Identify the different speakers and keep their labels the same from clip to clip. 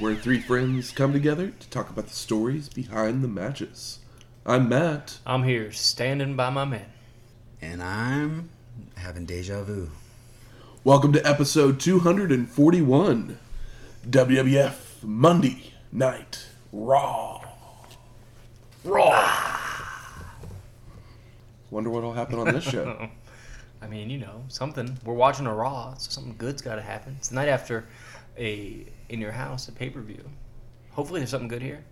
Speaker 1: where three friends come together to talk about the stories behind the matches. I'm Matt.
Speaker 2: I'm here standing by my man.
Speaker 3: And I'm having deja vu.
Speaker 1: Welcome to episode 241 WWF Monday Night Raw. Raw! Wonder what'll happen on this show.
Speaker 2: I mean, you know, something. We're watching a Raw, so something good's got to happen. It's the night after a in your house a pay per view. Hopefully, there's something good here.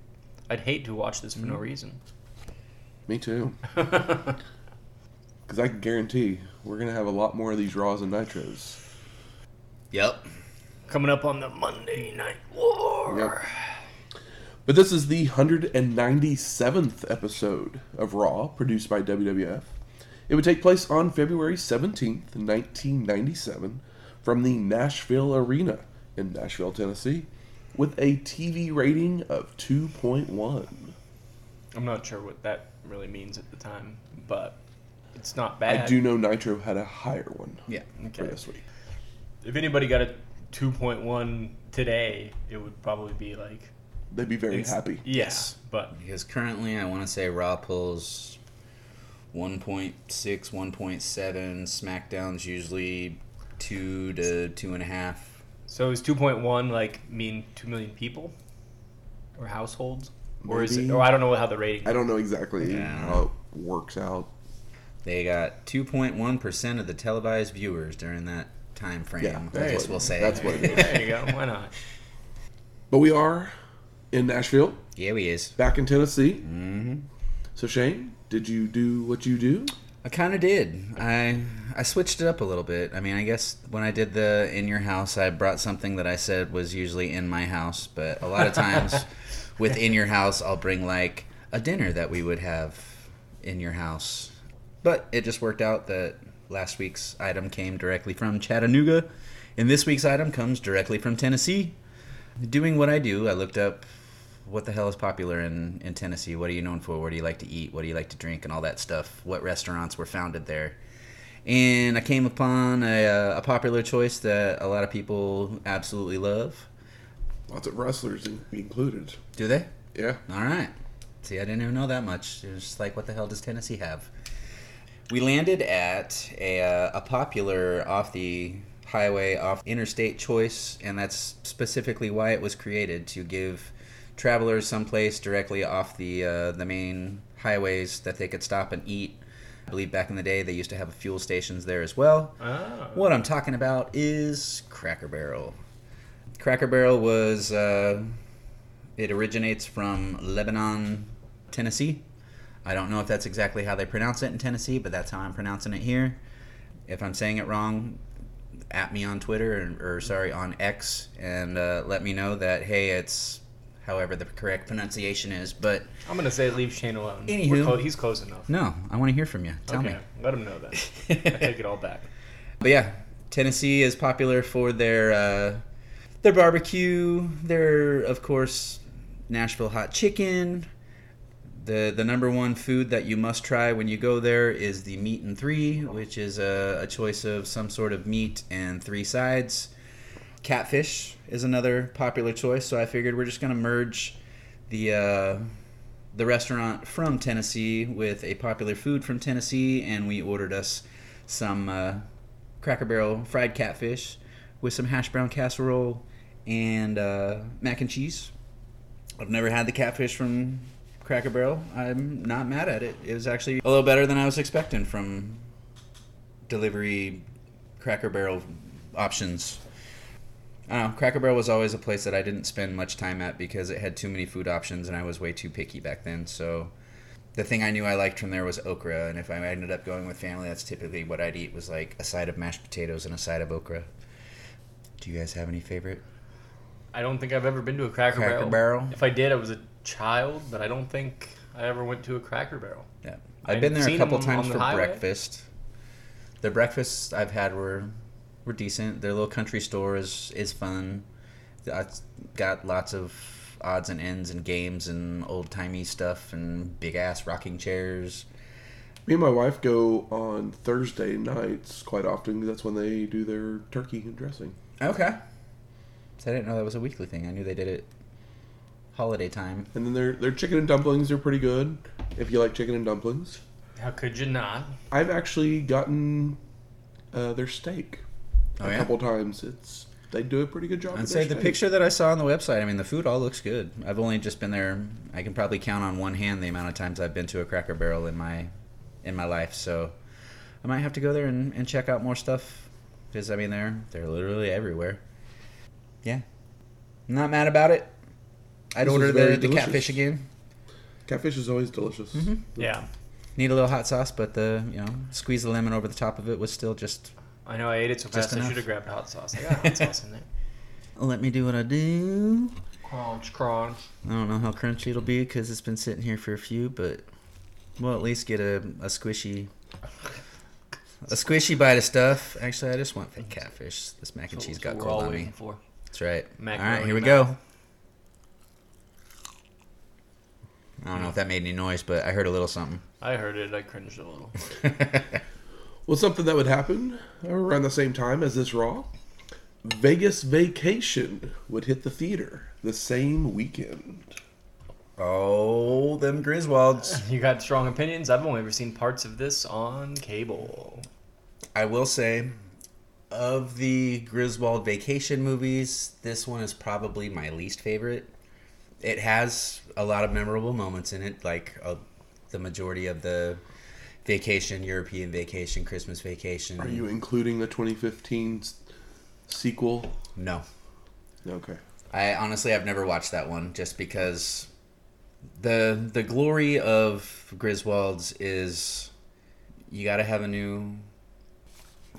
Speaker 2: I'd hate to watch this for no mm-hmm. reason.
Speaker 1: Me too. Because I can guarantee we're going to have a lot more of these Raws and Nitros.
Speaker 3: Yep.
Speaker 2: Coming up on the Monday Night War.
Speaker 1: Yep. But this is the 197th episode of Raw, produced by WWF. It would take place on February 17th, 1997, from the Nashville Arena in Nashville, Tennessee, with a TV rating of 2.1.
Speaker 2: I'm not sure what that really means at the time, but it's not bad.
Speaker 1: I do know Nitro had a higher one
Speaker 3: Yeah.
Speaker 1: for
Speaker 2: Okay.
Speaker 1: this week.
Speaker 2: If anybody got a 2.1 today, it would probably be like
Speaker 1: They'd be very
Speaker 2: it's-
Speaker 1: happy.
Speaker 2: Yes, but
Speaker 3: Because currently, I want to say Raw pulls 1.6, 1.7. SmackDown's usually 2 to 2.5.
Speaker 2: So is 2.1 like mean 2 million people or households? Or is it
Speaker 1: Maybe.
Speaker 2: or I don't know how the rating
Speaker 1: I don't know exactly
Speaker 3: Yeah.
Speaker 1: how it works out.
Speaker 3: They got 2.1% of the televised viewers during that time frame.
Speaker 1: Yeah,
Speaker 3: I
Speaker 1: that's
Speaker 3: guess
Speaker 1: what-
Speaker 3: we'll say.
Speaker 1: that's what it is.
Speaker 2: There you go. Why not?
Speaker 1: But we are in Nashville,
Speaker 3: Yeah, we is.
Speaker 1: back in Tennessee.
Speaker 3: hmm
Speaker 1: So, Shane, did you do what you do?
Speaker 3: I kind of did. I I switched it up a little bit. I mean, I guess when I did the in your house, I brought something that I said was usually in my house, but a lot of times with in your house, I'll bring like a dinner that we would have in your house. But it just worked out that last week's item came directly from Chattanooga, and this week's item comes directly from Tennessee. Doing what I do, I looked up what the hell is popular in, in Tennessee? What are you known for? What do you like to eat? What do you like to drink? And all that stuff. What restaurants were founded there? And I came upon a, uh, a popular choice that a lot of people absolutely love.
Speaker 1: Lots of wrestlers in- included.
Speaker 3: Do they?
Speaker 1: Yeah.
Speaker 3: All right. See, I didn't even know that much. It was just like, what the hell does Tennessee have? We landed at a, uh, a popular off the highway, off interstate choice, and that's specifically why it was created to give travelers someplace directly off the uh, the main highways that they could stop and eat. I believe back in the day they used to have fuel stations there as well.
Speaker 2: Ah.
Speaker 3: What I'm talking about is Cracker Barrel. Cracker Barrel was uh, it originates from Lebanon, Tennessee. I don't know if that's exactly how they pronounce it in Tennessee, but that's how I'm pronouncing it here. If I'm saying it wrong, at me on Twitter or, or sorry on X and uh, let me know that hey, it's however the correct pronunciation is. But
Speaker 2: I'm gonna say leave Shane alone.
Speaker 3: Anywho.
Speaker 2: Clo- he's close enough.
Speaker 3: no, I want to hear from you. Tell
Speaker 2: okay,
Speaker 3: me.
Speaker 2: let him know that. I take it all back.
Speaker 3: But yeah, Tennessee is popular for their uh, their barbecue. Their, of course, Nashville hot chicken. The the number one food that you must try when you go there is the meat and three, which is a, a choice of some sort of meat and three sides. Catfish is another popular choice, so I figured we're just gonna merge the uh, the restaurant from Tennessee with a popular food from Tennessee, and we ordered us some uh, Cracker Barrel fried catfish with some hash brown casserole and uh, mac and cheese. I've never had the catfish from Cracker Barrel. I'm not mad at it. It was actually a little better than I was expecting from delivery Cracker Barrel options. I don't know. Cracker Barrel was always a place that I didn't spend much time at because it had too many food options and I was way too picky back then. So the thing I knew I liked from there was okra, and if I ended up going with family, that's typically what I'd eat was like a side of mashed potatoes and a side of okra. Do you guys have any favorite?
Speaker 2: I don't think I've ever been to a Cracker,
Speaker 3: Cracker
Speaker 2: Barrel.
Speaker 3: Barrel?
Speaker 2: If I did, I was a child, but I don't think I ever went to a Cracker Barrel.
Speaker 3: Yeah,
Speaker 2: I've
Speaker 3: been there a couple times for
Speaker 2: highway.
Speaker 3: breakfast. The breakfasts I've had were were decent. Their little country store is is fun. It's got lots of odds and ends and games and old timey stuff and big ass rocking chairs.
Speaker 1: Me and my wife go on Thursday nights quite often. that's when they do their turkey and dressing.
Speaker 3: Okay. So I didn't know that was a weekly thing. I knew they did it holiday time.
Speaker 1: And then their their chicken and dumplings are pretty good if you like chicken and dumplings.
Speaker 2: How could you not?
Speaker 1: I've actually gotten uh, their steak
Speaker 3: Oh,
Speaker 1: a
Speaker 3: yeah?
Speaker 1: couple times. It's they do a pretty good job.
Speaker 3: I'd say the
Speaker 1: steak.
Speaker 3: picture that I saw on the website, I mean, the food all looks good. I've only just been there. I can probably count on one hand the amount of times I've been to a Cracker Barrel in my in my life. So I might have to go there and, and check out more stuff because I mean, they're they're literally everywhere. Yeah, not mad about it. I'd
Speaker 1: This
Speaker 3: order the, the catfish again.
Speaker 1: Catfish is always delicious.
Speaker 3: Mhm.
Speaker 2: Yeah.
Speaker 3: Need a little hot sauce, but the you know squeeze the lemon over the top of it was still just.
Speaker 2: I know I ate it so fast I should have grabbed hot sauce. I got hot sauce in there.
Speaker 3: Let me do what I do.
Speaker 2: Crunch, crunch.
Speaker 3: I don't know how crunchy it'll be because it's been sitting here for a few, but we'll at least get a, a squishy, a squishy bite of stuff. Actually, I just want fake catfish. This mac and
Speaker 2: So-
Speaker 3: cheese got
Speaker 2: we're
Speaker 3: cold on me.
Speaker 2: for.
Speaker 3: That's right. All
Speaker 2: Macaroni
Speaker 3: right, here we
Speaker 2: mouth.
Speaker 3: go. I don't know if that made any noise, but I heard a little something.
Speaker 2: I heard it. I cringed a little.
Speaker 1: Well, something that would happen around the same time as this Raw, Vegas Vacation would hit the theater the same weekend.
Speaker 3: oh, them Griswolds.
Speaker 2: You got strong opinions. I've only ever seen parts of this on cable.
Speaker 3: I will say, of the Griswold vacation movies, this one is probably my least favorite. It has a lot of memorable moments in it, like uh, the majority of the vacation, European vacation, Christmas vacation.
Speaker 1: Are you including the 2015 s- sequel?
Speaker 3: No.
Speaker 1: Okay.
Speaker 3: I honestly I've never watched that one just because the the glory of Griswolds is you got to have a new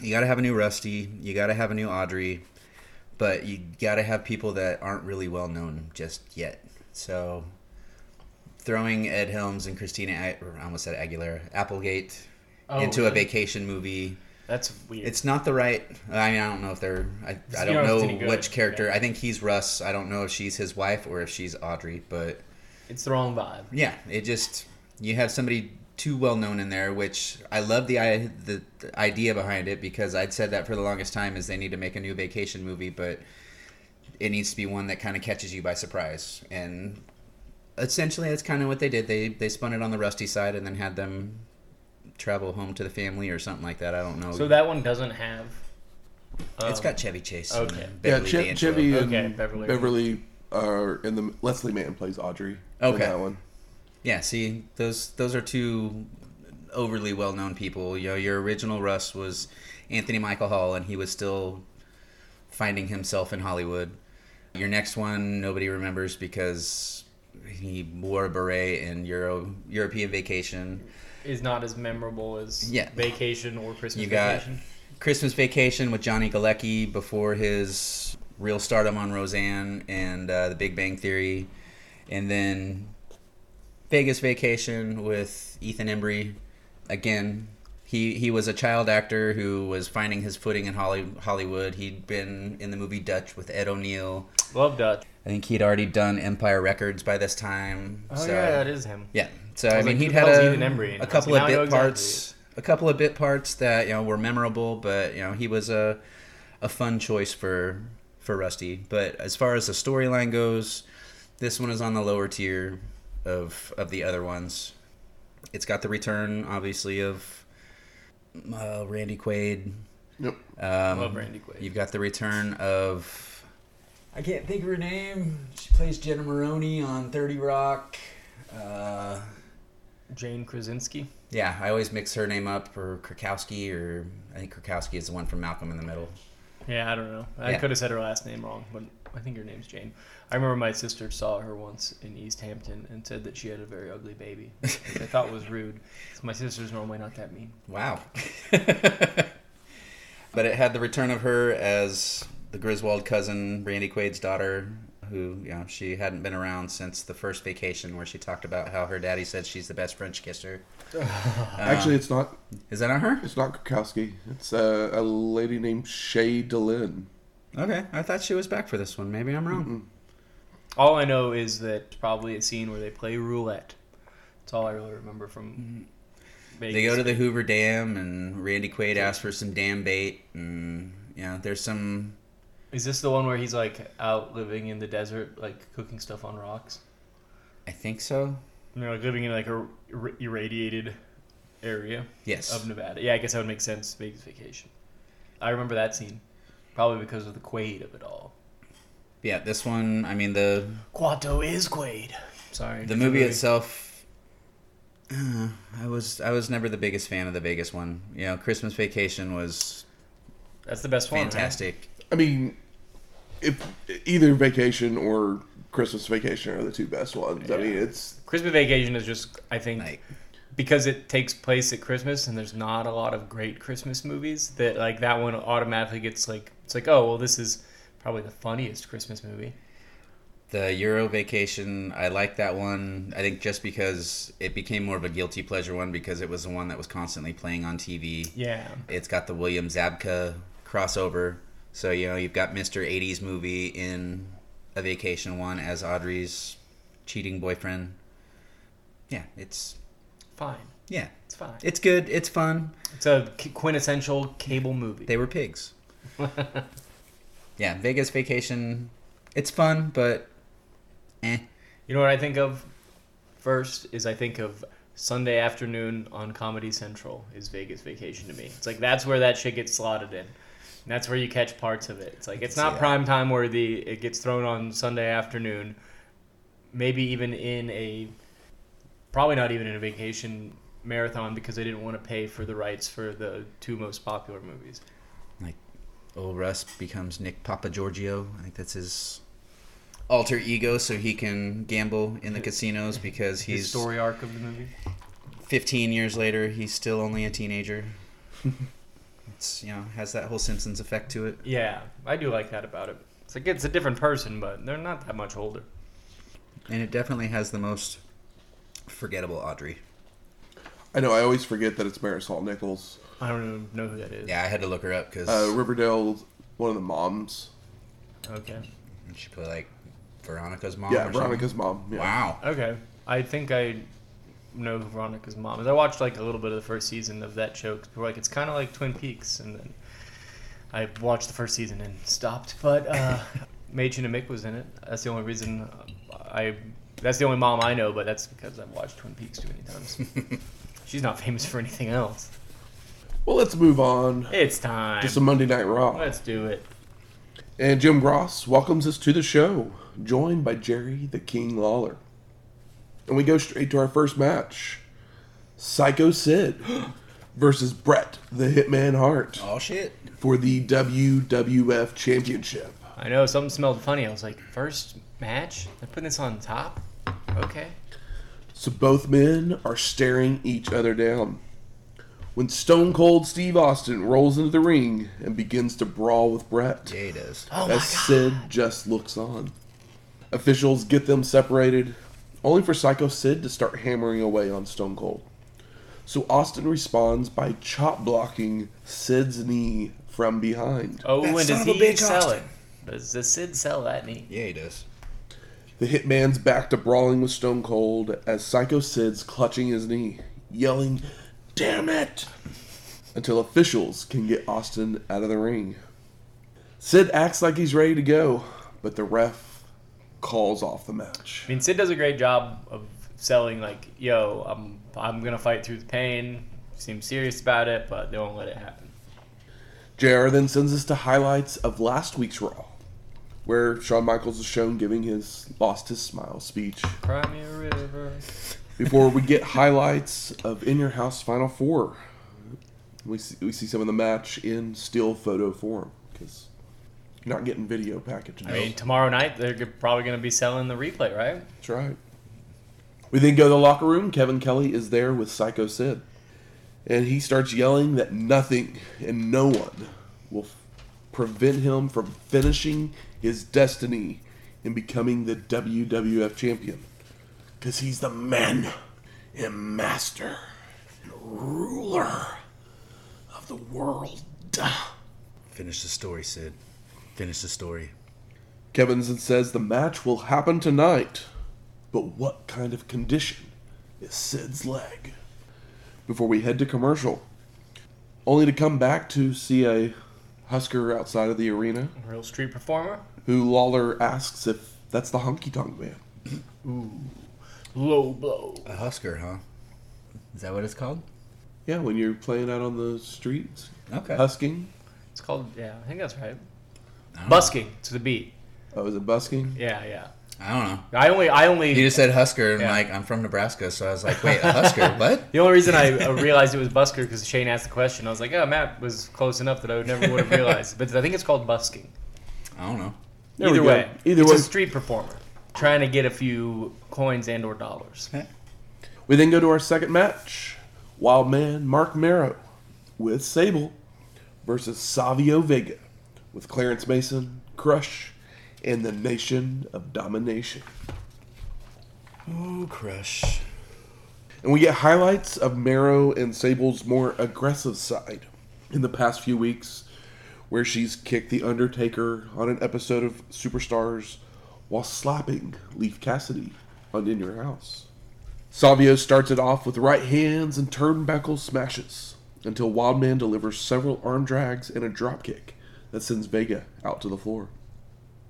Speaker 3: you got to have a new Rusty, you got to have a new Audrey, but you got to have people that aren't really well known just yet. So throwing Ed Helms and Christina I almost said Aguilera, Applegate
Speaker 2: Oh,
Speaker 3: into a vacation movie
Speaker 2: That's weird.
Speaker 3: it's not the right. I mean, I don't know if they're. I, I don't
Speaker 2: know if it's
Speaker 3: know
Speaker 2: any good,
Speaker 3: which character.
Speaker 2: yeah.
Speaker 3: I think he's Russ. I don't know if she's his wife or if she's Audrey. But
Speaker 2: It's the wrong vibe.
Speaker 3: yeah, it just you have somebody too well known in there, which I love the i- the, the idea behind it because I'd said that for the longest time is they need to make a new vacation movie, but it needs to be one that kind of catches you by surprise. And essentially, that's kind of what they did. They they spun it on the Rusty side and then had them travel home to the family or something like that. I don't know.
Speaker 2: So that one doesn't have.
Speaker 3: It's got um, Chevy Chase.
Speaker 2: okay.
Speaker 3: and
Speaker 1: Yeah, che- Chevy and
Speaker 2: Okay, Beverly.
Speaker 1: Beverly. are in the Leslie Mann plays Audrey. in
Speaker 3: Okay.
Speaker 1: that one.
Speaker 3: Yeah, see, those those are two overly well known people. You know, your original Russ was Anthony Michael Hall, and he was still finding himself in Hollywood. Your next one, nobody remembers because he wore a beret in Euro European Vacation.
Speaker 2: is not as memorable as
Speaker 3: Yeah.
Speaker 2: Vacation or Christmas
Speaker 3: You got-
Speaker 2: Vacation.
Speaker 3: Christmas Vacation with Johnny Galecki before his real stardom on Roseanne and uh, The Big Bang Theory, and then Vegas Vacation with Ethan Embry. Again, he he was a child actor who was finding his footing in Holly, Hollywood. He'd been in the movie Dutch with Ed O'Neill.
Speaker 2: Love Dutch.
Speaker 3: I think he'd already done Empire Records by this time.
Speaker 2: Oh
Speaker 3: so-
Speaker 2: yeah, that is him.
Speaker 3: yeah. So
Speaker 2: I
Speaker 3: I, mean,
Speaker 2: like,
Speaker 3: he'd had
Speaker 2: hell's
Speaker 3: a,
Speaker 2: Ethan Embry? And I
Speaker 3: a
Speaker 2: was
Speaker 3: couple of
Speaker 2: now I know
Speaker 3: bit
Speaker 2: exactly
Speaker 3: parts, a couple of bit parts that you know were memorable, but you know he was a a fun choice for for Rusty. But as far as the storyline goes, this one is on the lower tier of of the other ones. It's got the return, obviously, of uh, Randy Quaid.
Speaker 1: Yep.
Speaker 3: Um,
Speaker 2: Love Randy Quaid.
Speaker 3: You've got the return of. I can't think of her name. She plays Jenna Maroney on Thirty Rock. Uh,
Speaker 2: Jane Krasinski.
Speaker 3: yeah, I always mix her name up, or Krakowski, or I think Krakowski is the one from Malcolm in the Middle.
Speaker 2: Yeah, I don't know. I
Speaker 3: Yeah.
Speaker 2: could have said her last name wrong, but I think her name's Jane. I remember my sister saw her once in East Hampton and said that she had a very ugly baby, which I thought was rude. My sister's normally not that mean.
Speaker 3: Wow. but it had the return of her as the Griswold cousin, Randy Quaid's daughter. who you know she hadn't been around since the first vacation where she talked about how her daddy said she's the best French kisser.
Speaker 1: Actually, it's not.
Speaker 3: Is that not her?
Speaker 1: It's not Krakowski. It's uh, a lady named Shae D'lyn.
Speaker 3: Okay, I thought she was back for this one. Maybe I'm wrong.
Speaker 2: All I know is that probably a scene where they play roulette. That's all I really remember from. Vegas.
Speaker 3: They go to the Hoover Dam, and Randy Quaid asks for some dam bait, and you know, there's some.
Speaker 2: Is this the one where he's like out living in the desert, like cooking stuff on rocks?
Speaker 3: I think so.
Speaker 2: You know, like living in like a ir- irradiated area
Speaker 3: Yes.
Speaker 2: of Nevada. Yeah, I guess that would make sense. Vegas vacation. I remember that scene, probably because of the Quaid of it all.
Speaker 3: yeah, this one. I mean the
Speaker 2: Quato is Quaid. Sorry.
Speaker 3: the movie itself. Uh, I was I was never the biggest fan of the Vegas one. You know, Christmas Vacation was
Speaker 2: That's the best one. right?
Speaker 3: Fantastic.
Speaker 1: I mean, if either Vacation or Christmas Vacation are the two best ones. I mean, it's
Speaker 2: Christmas Vacation is just, I think,
Speaker 3: Like
Speaker 2: because it takes place at Christmas and there's not a lot of great Christmas movies that like that one automatically gets like it's like oh well this is probably the funniest Christmas movie.
Speaker 3: the Euro Vacation, I like that one. I think just because it became more of a guilty pleasure one because it was the one that was constantly playing on TV.
Speaker 2: Yeah.
Speaker 3: It's got the William Zabka crossover. So, you know, you've got Mr. 80s movie in a vacation one as Audrey's cheating boyfriend. Yeah, it's
Speaker 2: Fine.
Speaker 3: yeah,
Speaker 2: It's fine.
Speaker 3: it's good, it's fun.
Speaker 2: It's a quintessential cable movie.
Speaker 3: They were pigs. yeah, Vegas Vacation, it's fun, but eh.
Speaker 2: You know what I think of first is I think of Sunday afternoon on Comedy Central is Vegas Vacation to me. It's like that's where that shit gets slotted in. That's where you catch parts of it. It's like it's not
Speaker 3: Yeah.
Speaker 2: prime time worthy. It gets thrown on Sunday afternoon. Maybe even in a probably not even in a vacation marathon because they didn't want to pay for the rights for the two most popular movies.
Speaker 3: Like, old Russ becomes Nick Papa Giorgio. I think that's his alter ego, so he can gamble in the casinos because
Speaker 2: His
Speaker 3: he's
Speaker 2: story arc of the movie.
Speaker 3: 15 years later. He's still only a teenager. it's you know has that whole Simpsons effect to it.
Speaker 2: Yeah, I do like that about it. It's like it's a different person, but they're not that much older.
Speaker 3: And it definitely has the most forgettable Audrey.
Speaker 1: I know I always forget that it's Marisol Nichols.
Speaker 2: I don't even know who that is.
Speaker 3: Yeah, I had to look her up because
Speaker 1: Uh, Riverdale's one of the moms.
Speaker 2: Okay.
Speaker 3: she played like Veronica's mom.
Speaker 1: Yeah,
Speaker 3: or something.
Speaker 1: Veronica's mom. Yeah.
Speaker 3: Wow.
Speaker 2: Okay. I think I know who Veronica's mom is. I watched like a little bit of the first season of that show. 'cause people were like, it's kind of like Twin Peaks, and then I watched the first season and stopped. But uh, Mädchen Amick was in it. That's the only reason I. That's the only mom I know, but that's because I've watched Twin Peaks too many times. She's not famous for anything else.
Speaker 1: Well, let's move on
Speaker 2: It's time.
Speaker 1: Just a Monday Night Raw.
Speaker 2: Let's do it.
Speaker 1: And Jim Ross welcomes us to the show, joined by Jerry the King Lawler. And we go straight to our first match Sycho Sid versus Bret the Hitman Hart
Speaker 3: Oh shit.
Speaker 1: for the WWF Championship.
Speaker 2: I know something smelled funny. I was like, first match? They're putting this on top? Okay.
Speaker 1: So both men are staring each other down. When Stone Cold Steve Austin rolls into the ring and begins to brawl with Bret.
Speaker 3: Yeah, he does.
Speaker 2: Oh my
Speaker 1: as Sid just looks on. Officials get them separated, only for Sycho Sid to start hammering away on Stone Cold. So Austin responds by chop blocking Sid's knee from behind.
Speaker 2: Oh,
Speaker 3: That
Speaker 2: and does
Speaker 3: of
Speaker 2: he
Speaker 3: bitch,
Speaker 2: sell
Speaker 3: Austin.
Speaker 2: it? Does the Sid sell that knee?
Speaker 3: Yeah, he does.
Speaker 1: The hitman's back to brawling with Stone Cold as Sycho Sid's clutching his knee, yelling, Damn it! until officials can get Austin out of the ring. Sid acts like he's ready to go, but the ref calls off the match.
Speaker 2: I mean, Sid does a great job of selling, like, yo, I'm, I'm going to fight through the pain. Seems serious about it, but they won't let it happen.
Speaker 1: JR then sends us to highlights of last week's Raw, where Shawn Michaels is shown giving his Lost His Smile speech.
Speaker 2: Cry me a river.
Speaker 1: Before we get highlights of In Your House Final Four, we see, we see some of the match in still photo form because not getting video package.
Speaker 2: I mean, tomorrow night, they're probably going to be selling the replay, right?
Speaker 1: That's right. We then go to the locker room. Kevin Kelly is there with Sycho Sid. And he starts yelling that nothing and no one will f- prevent him from finishing his destiny in becoming the WWF champion. Because he's the man and master and ruler of the world.
Speaker 3: Finish the story, Sid. Finish the story.
Speaker 1: Kevinson says the match will happen tonight, but what kind of condition is Sid's leg? Before we head to commercial, only to come back to see a Husker outside of the arena,
Speaker 2: Real street performer.
Speaker 1: who Lawler asks if that's the honky tonk man.
Speaker 2: Ooh, low blow.
Speaker 3: A Husker, huh? Is that what it's called?
Speaker 1: Yeah, when you're playing out on the streets,
Speaker 3: Okay.
Speaker 1: husking.
Speaker 2: It's called yeah, I think that's right.
Speaker 3: I don't
Speaker 2: Busking to the beat.
Speaker 1: Oh, is it busking?
Speaker 2: Yeah, yeah.
Speaker 3: I don't know.
Speaker 2: I only I only
Speaker 3: You just said Husker, and
Speaker 2: Yeah.
Speaker 3: like I'm from Nebraska, so I was like, wait, a Husker? what?
Speaker 2: The only reason I uh, realized it was busker because Shane asked the question. I was like, oh, Matt was close enough that I would never would have realized. But I think it's called busking.
Speaker 3: I don't know.
Speaker 1: There we
Speaker 2: Either
Speaker 1: go.
Speaker 2: way,
Speaker 1: Either
Speaker 2: it's
Speaker 1: way.
Speaker 2: a street performer trying to get a few coins and or dollars.
Speaker 1: We then go to our second match. Wild Man Marc Mero with Sable versus Savio Vega with Clarence Mason, Crush, and the Nation of Domination.
Speaker 3: Ooh, crush.
Speaker 1: And we get highlights of Mero and Sable's more aggressive side in the past few weeks, where she's kicked The Undertaker on an episode of Superstars while slapping Leif Cassidy on In Your House. Savio starts it off with right hands and turnbuckle smashes until Wildman delivers several arm drags and a dropkick that sends Vega out to the floor.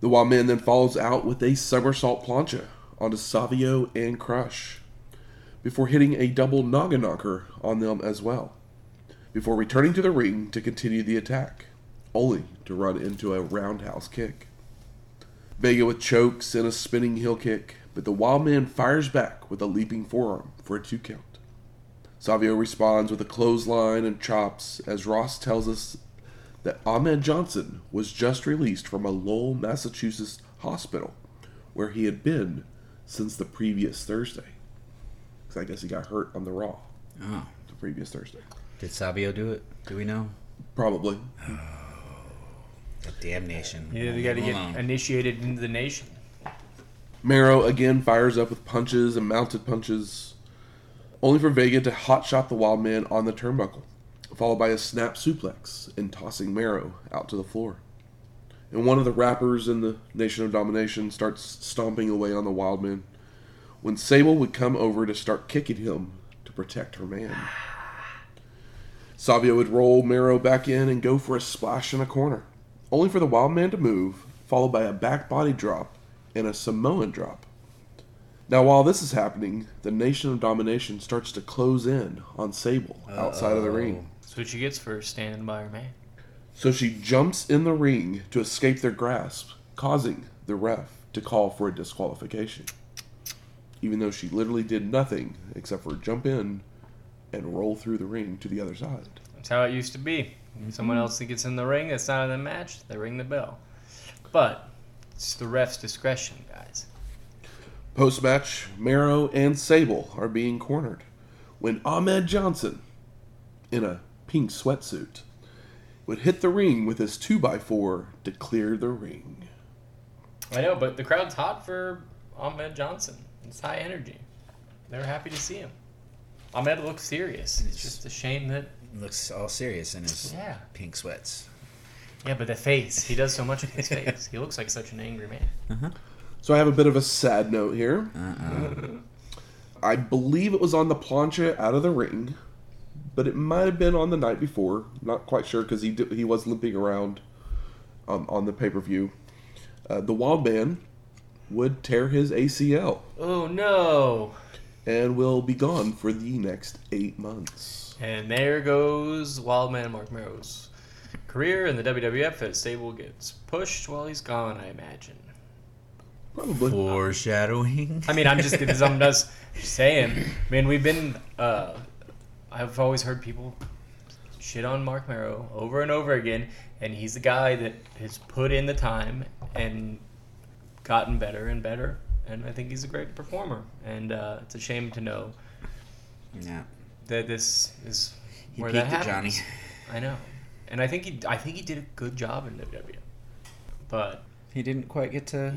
Speaker 1: The wild man then follows out with a somersault plancha onto Savio and Crush before hitting a double noggin knocker on them as well, before returning to the ring to continue the attack, only to run into a roundhouse kick. Vega with chokes and a spinning heel kick, but the Wild Man fires back with a leaping forearm for a two count. Savio responds with a clothesline and chops as Ross tells us that Ahmed Johnson was just released from a Lowell, Massachusetts hospital where he had been since the previous Thursday. Because I guess he got hurt on the Raw
Speaker 3: Oh,
Speaker 1: the previous Thursday.
Speaker 3: did Savio do it? Do we know?
Speaker 1: Probably.
Speaker 3: Oh, the damnation.
Speaker 2: Yeah, they got to get
Speaker 3: on.
Speaker 2: initiated into the nation.
Speaker 1: Mero again fires up with punches and mounted punches, only for Vega to hotshot the Wild Man on the turnbuckle, followed by a snap suplex and tossing Mero out to the floor. And one of the rappers in the Nation of Domination starts stomping away on the Wild Man when Sable would come over to start kicking him to protect her man. Savio would roll Mero back in and go for a splash in a corner, only for the Wild Man to move, followed by a back body drop and a Samoan drop. Now, while this is happening, the Nation of Domination starts to close in on Sable outside of the ring. Oh.
Speaker 2: That's what she gets for standing by her man.
Speaker 1: So she jumps in the ring to escape their grasp, causing the ref to call for a disqualification. Even though she literally did nothing except for jump in and roll through the ring to the other side.
Speaker 2: That's how it used to be. When someone hmm. else that gets in the ring that's not in the match, they ring the bell. But it's the ref's discretion, guys.
Speaker 1: Post match, Mero and Sable are being cornered when Ahmed Johnson, in a pink sweatsuit, would hit the ring with his 2x4 to clear the ring.
Speaker 2: I know, but the crowd's hot for Ahmed Johnson. It's high energy. They're happy to see him. Ahmed looks serious. It's just a shame that
Speaker 3: Looks all serious in his
Speaker 2: Yeah.
Speaker 3: pink sweats.
Speaker 2: yeah, but the face. He does so much with his face. He looks like such an angry man. Uh-huh.
Speaker 1: So I have a bit of a sad note here.
Speaker 3: Uh-uh.
Speaker 1: I believe it was on the plancha out of the ring, but it might have been on the night before. Not quite sure because he did, he was limping around um, on the pay per view. Uh, the Wild Man would tear his ACL
Speaker 2: Oh no!
Speaker 1: and will be gone for the next eight months.
Speaker 2: And there goes Wildman Marc Mero's career in the WWF as Sable gets pushed while he's gone, I imagine.
Speaker 1: Probably.
Speaker 3: Foreshadowing.
Speaker 2: I mean, I'm just because I'm just saying. I mean, we've been. Uh, I've always heard people shit on Marc Mero over and over again, and he's the guy that has put in the time and gotten better and better. And I think he's a great performer. And uh, it's a shame to know
Speaker 3: Yeah.
Speaker 2: that this is
Speaker 3: He
Speaker 2: where that happens.
Speaker 3: Johnny.
Speaker 2: I know, and I think he. I think he did a good job in WWE, but
Speaker 3: He didn't quite get to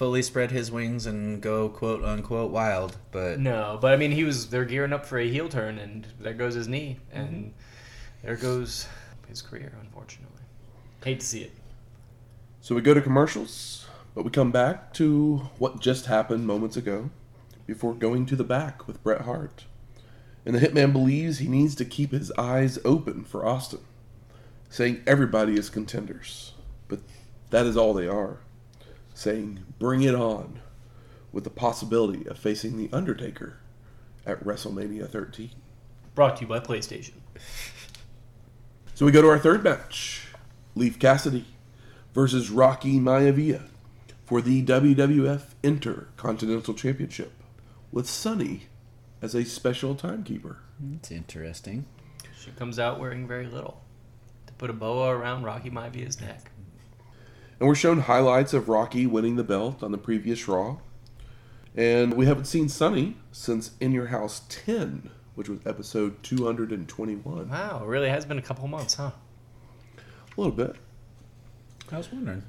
Speaker 3: fully spread his wings and go quote unquote wild, but
Speaker 2: No, but I mean, he was. They're gearing up for a heel turn, and there goes his knee,
Speaker 3: Mm-hmm.
Speaker 2: and there goes his career. Unfortunately, hate to see it.
Speaker 1: So we go to commercials, but we come back to what just happened moments ago before going to the back with Bret Hart. And the Hitman believes he needs to keep his eyes open for Austin, saying everybody is contenders, but that is all they are. Saying bring it on, with the possibility of facing The Undertaker at WrestleMania 13.
Speaker 2: Brought to you by PlayStation.
Speaker 1: So we go to our third match Leif Cassidy versus Rocky Maivia for the WWF Intercontinental Championship with Sunny as a special timekeeper.
Speaker 3: it's interesting.
Speaker 2: She comes out wearing very little to put a boa around Rocky Maivia's neck.
Speaker 1: And we're shown highlights of Rocky winning the belt on the previous Raw. And we haven't seen Sunny since In Your House 10, which was episode 221.
Speaker 2: Wow, it really has been a couple months, huh?
Speaker 1: A little bit.
Speaker 3: I was wondering.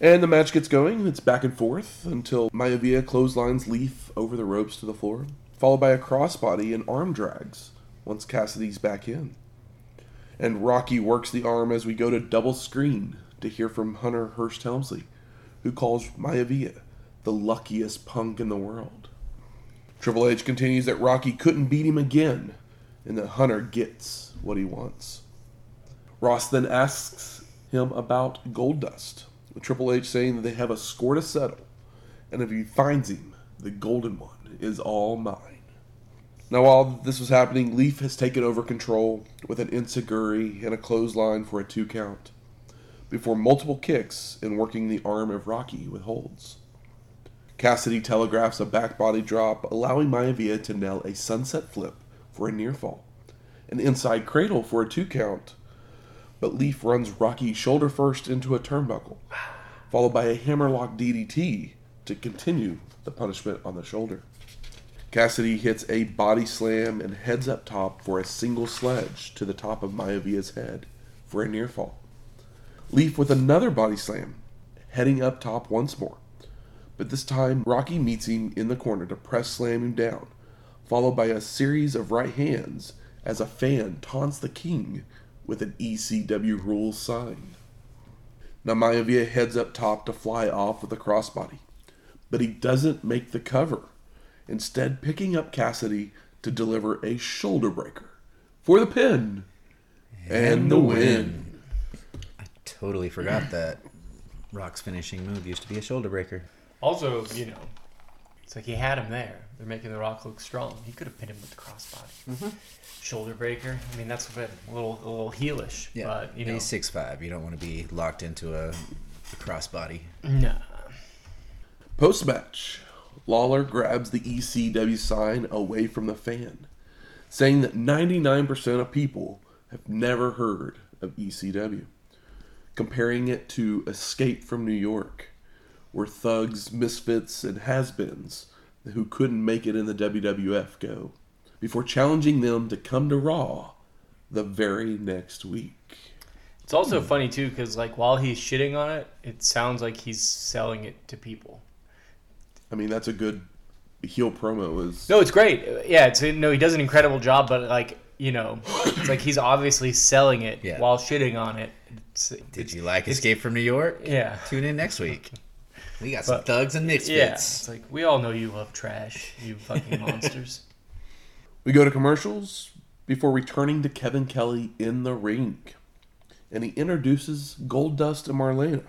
Speaker 1: And the match gets going. It's back and forth until Maivia clotheslines Leif over the ropes to the floor, followed by a crossbody and arm drags once Cassidy's back in. And Rocky works the arm as we go to double screen to hear from Hunter Hearst Helmsley, who calls Maivia the luckiest punk in the world. Triple H continues that Rocky couldn't beat him again, and that Hunter gets what he wants. Ross then asks him about Goldust, with Triple H saying that they have a score to settle, and if he finds him, the golden one is all mine. Now, while this was happening, Leif has taken over control with an enzuigiri and a clothesline for a two count, before multiple kicks and working the arm of Rocky with holds. Cassidy telegraphs a back body drop, allowing Maivia to nail a sunset flip for a near fall, an inside cradle for a two count, but Leif runs Rocky shoulder first into a turnbuckle, followed by a hammerlock DDT to continue the punishment on the shoulder. Cassidy hits a body slam and heads up top for a single sledge to the top of Maivia's head for a near fall. Leif with another body slam, heading up top once more. But this time, Rocky meets him in the corner to press slam him down, followed by a series of right hands as a fan taunts the king with an ECW rules sign. Now Maivia heads up top to fly off with a crossbody, but he doesn't make the cover, instead picking up Cassidy to deliver a shoulder breaker for the pin and, the win.
Speaker 3: I totally forgot that Rock's finishing move used to be a shoulder breaker.
Speaker 2: Also, you know, it's like he had him there. They're making The Rock look strong. He could have pinned him with the crossbody. Mm-hmm. Shoulder breaker. I mean, that's a bit a little a little heelish. but you know,
Speaker 3: he's six five. You don't want to be locked into a, a crossbody.
Speaker 2: nah.
Speaker 1: Post match, Lawler grabs the ECW sign away from the fan, saying that 99% of people have never heard of ECW, comparing it to Escape from New York, where thugs, misfits, and has beens who couldn't make it in the WWF go, before challenging them to come to Raw the very next week.
Speaker 2: It's also funny too because like while he's shitting on it, it sounds like he's selling it to people.
Speaker 1: I mean, that's a good heel promo. Is
Speaker 2: No, it's great. Yeah, it's no, he does an incredible job, but like you know, it's like he's obviously selling it
Speaker 3: Yeah.
Speaker 2: while shitting on it. It's,
Speaker 3: Did you like Escape from New York?
Speaker 2: Yeah.
Speaker 3: Tune in next week. We got some
Speaker 2: But-
Speaker 3: thugs and misfits.
Speaker 2: Yeah, it's like we all know you love trash, you fucking monsters.
Speaker 1: We go to commercials before returning to Kevin Kelly in the ring. And he introduces Goldust and Marlena,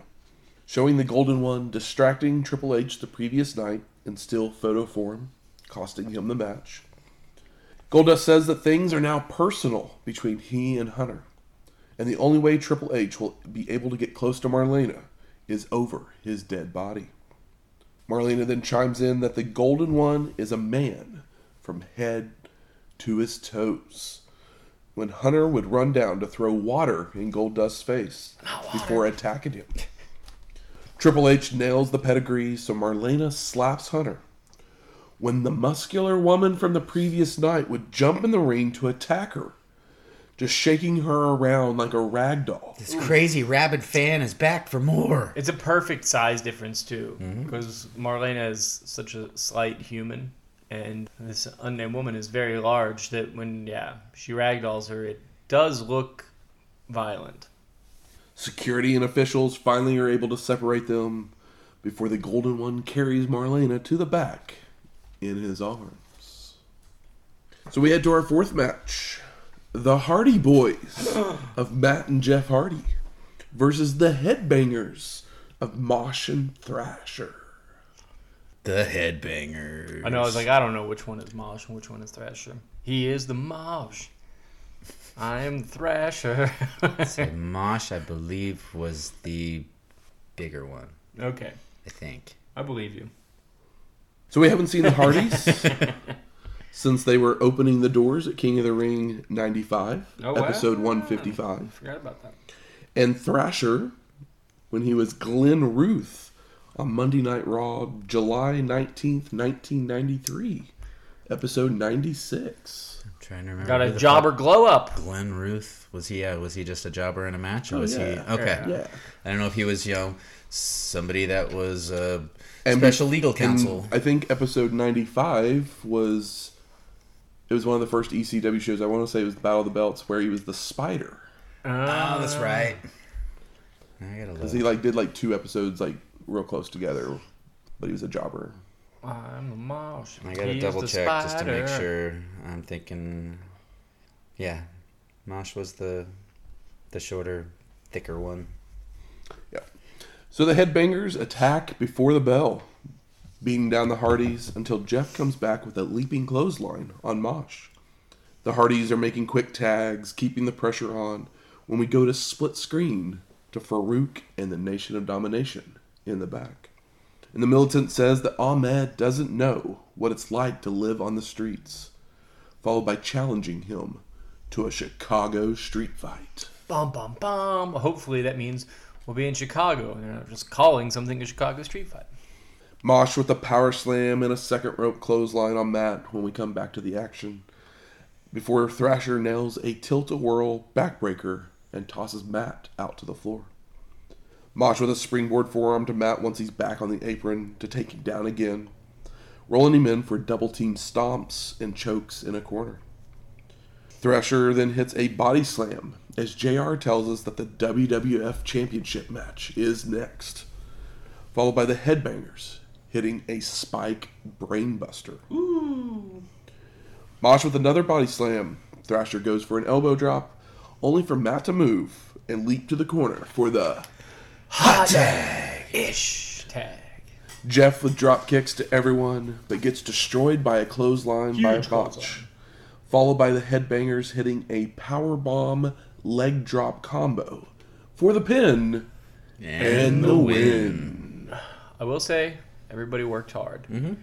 Speaker 1: showing the Golden One distracting Triple H the previous night in still photo form, costing him the match. Goldust says that things are now personal between he and Hunter, and the only way Triple H will be able to get close to Marlena is over his dead body. Marlena then chimes in that the Golden One is a man from head to his toes. When Hunter would run down to throw water in Goldust's face before attacking him. Triple H nails the pedigree, so Marlena slaps Hunter. When the muscular woman from the previous night would jump in the ring to attack her, just shaking her around like a rag doll.
Speaker 3: This crazy rabid fan is back for more.
Speaker 2: It's a perfect size difference too, mm-hmm. because Marlena is such a slight human, and this unnamed woman is very large. That when yeah she ragdolls her, it does look violent.
Speaker 1: Security and officials finally are able to separate them before the Golden One carries Marlena to the back in his arms. So we head to our fourth match. The Hardy Boys of Matt and Jeff Hardy versus the Headbangers of Mosh and Thrasher.
Speaker 3: The headbangers.
Speaker 2: I know. I was like, I don't know which one is Mosh and which one is Thrasher. He is the Mosh. I am Thrasher.
Speaker 3: So Mosh, I believe, was the bigger one.
Speaker 2: okay,
Speaker 3: I think.
Speaker 2: I believe you.
Speaker 1: So we haven't seen the Hardys since they were opening the doors at King of the Ring 95,
Speaker 2: Oh, wow.
Speaker 1: episode 155.
Speaker 2: Forgot about that.
Speaker 1: and Thrasher when he was Glenn Ruth on Monday Night Raw, July 19th, 1993, episode 96.
Speaker 3: I'm trying to remember.
Speaker 2: Got a
Speaker 3: the
Speaker 2: jobber glow up.
Speaker 3: Glenn Ruth was he? Uh, was he just a jobber in a match, or
Speaker 1: Oh,
Speaker 3: was
Speaker 1: yeah.
Speaker 3: he? Okay.
Speaker 1: Yeah.
Speaker 3: I don't know if he was, you know, somebody that was uh,
Speaker 1: And
Speaker 3: special legal counsel.
Speaker 1: I think episode 95 was it was one of the first ECW shows. I want to say it was Battle of the Belts where he was the Spider.
Speaker 3: oh, that's ah. right. I gotta
Speaker 1: Cuz he like did like two episodes like real close together, but he was a jobber.
Speaker 2: I'm the Mosh.
Speaker 3: I gotta double
Speaker 2: the
Speaker 3: check just to make sure. I'm thinking, yeah, Mosh was the the shorter, thicker one. Yeah.
Speaker 1: So the headbangers attack before the bell, beating down the Hardys until Jeff comes back with a leaping clothesline on Mosh. The Hardys are making quick tags, keeping the pressure on when we go to split screen to Faarooq and the Nation of Domination in the back. And the militant says that Ahmed doesn't know what it's like to live on the streets, followed by challenging him to a Chicago street fight.
Speaker 2: Bum bum bum. Hopefully that means we'll be in Chicago and they're just calling something a Chicago street fight.
Speaker 1: Mosh with a power slam and a second rope clothesline on Matt when we come back to the action. Before Thrasher nails a tilt a whirl backbreaker and tosses Matt out to the floor. Mosh with a springboard forearm to Matt once he's back on the apron to take him down again, rolling him in for double team stomps and chokes in a corner. Thrasher then hits a body slam as JR tells us that the WWF Championship match is next followed by the Headbangers hitting a spike brainbuster. Ooh. Mosh with another body slam. Thrasher goes for an elbow drop, only for Matt to move and leap to the corner for the
Speaker 2: Hot tag. Ish tag.
Speaker 1: Jeff with drop kicks to everyone, but gets destroyed by a clothesline by a
Speaker 2: Huge
Speaker 1: botch.
Speaker 2: clothesline.
Speaker 1: Followed by the Headbangers hitting a power bomb leg drop combo for the pin and the win.
Speaker 2: I will say everybody worked hard. Mm-hmm.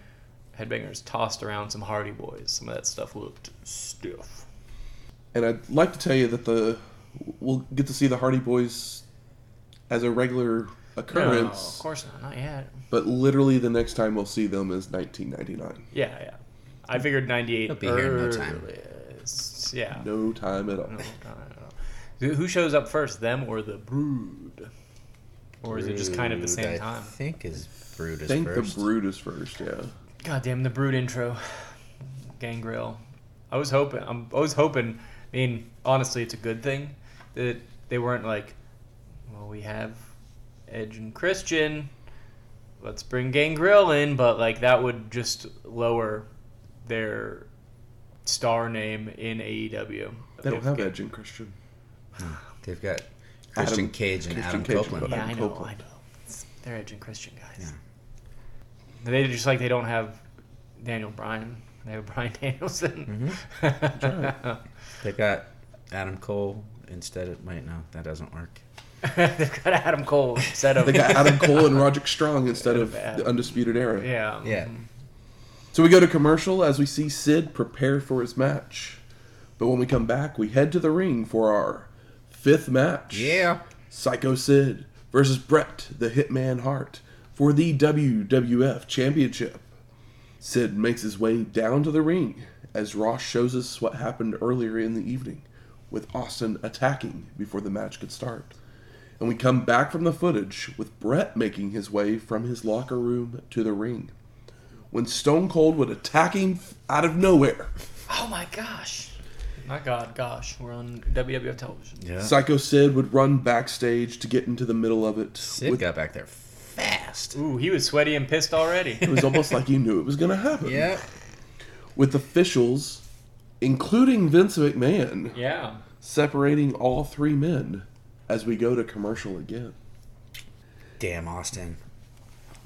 Speaker 2: Headbangers tossed around some Hardy Boys. Some of that stuff looked stiff.
Speaker 1: And I'd like to tell you that the we'll get to see the Hardy Boys as a regular occurrence.
Speaker 2: No,
Speaker 1: occurrence,
Speaker 2: of course not. Not yet.
Speaker 1: but literally the next time we'll see them is 1999.
Speaker 2: Yeah, yeah. I figured 98
Speaker 3: He'll be here in no time.
Speaker 2: Yeah.
Speaker 1: No time at all.
Speaker 2: No, no, no, no. Who- Who shows up first, them or the Brood? Or is it just kind of the same
Speaker 3: I
Speaker 2: time?
Speaker 3: I think is Brood
Speaker 1: I
Speaker 3: is
Speaker 1: think
Speaker 3: first.
Speaker 1: the Brood is first. Yeah.
Speaker 2: God damn the Brood intro, Gangrel. I was hoping. I'm, I was hoping. I mean, honestly, it's a good thing that they weren't like, well, we have Edge and Christian. Let's bring Gangrel in, but like that would just lower their star name in AEW.
Speaker 1: They don't have
Speaker 2: Ga-
Speaker 1: Edge and Christian. Hmm.
Speaker 3: They've got Christian
Speaker 1: Adam-
Speaker 3: Cage and
Speaker 1: Christian
Speaker 3: Adam
Speaker 1: Cage,
Speaker 3: Copeland.
Speaker 2: Yeah, I
Speaker 1: Adam
Speaker 2: know.
Speaker 1: Copeland.
Speaker 2: I know. It's, they're Edge and Christian guys.
Speaker 3: Yeah.
Speaker 2: They just like they don't have Daniel Bryan. They have Bryan Danielson.
Speaker 1: Mm-hmm.
Speaker 3: They've got Adam Cole instead of might no that doesn't work.
Speaker 2: They've got Adam Cole instead of
Speaker 1: They got Adam Cole and Roderick Strong instead of
Speaker 2: Bad.
Speaker 1: the Undisputed Era.
Speaker 2: yeah
Speaker 3: Yeah.
Speaker 1: So we go to commercial as we see Sid prepare for his match. But when we come back, we head to the ring for our fifth match.
Speaker 3: Yeah.
Speaker 1: Sycho Sid versus Bret the Hitman Hart for the WWF Championship. Sid makes his way down to the ring as Ross shows us what happened earlier in the evening with Austin attacking before the match could start. And we come back from the footage with Bret making his way from his locker room to the ring. When Stone Cold would attack him out of nowhere,
Speaker 2: Oh my gosh. My God, gosh, we're on WWF television.
Speaker 3: Yeah.
Speaker 1: Sycho Sid would run backstage to get into the middle of it.
Speaker 3: Sid
Speaker 1: with-
Speaker 3: got back there fast.
Speaker 2: Ooh, he was sweaty and pissed already.
Speaker 1: it was almost like he knew it was going to happen.
Speaker 3: Yep.
Speaker 1: With officials, including Vince McMahon,
Speaker 2: yeah.
Speaker 1: separating all three men as we go to commercial again.
Speaker 3: Damn Austin.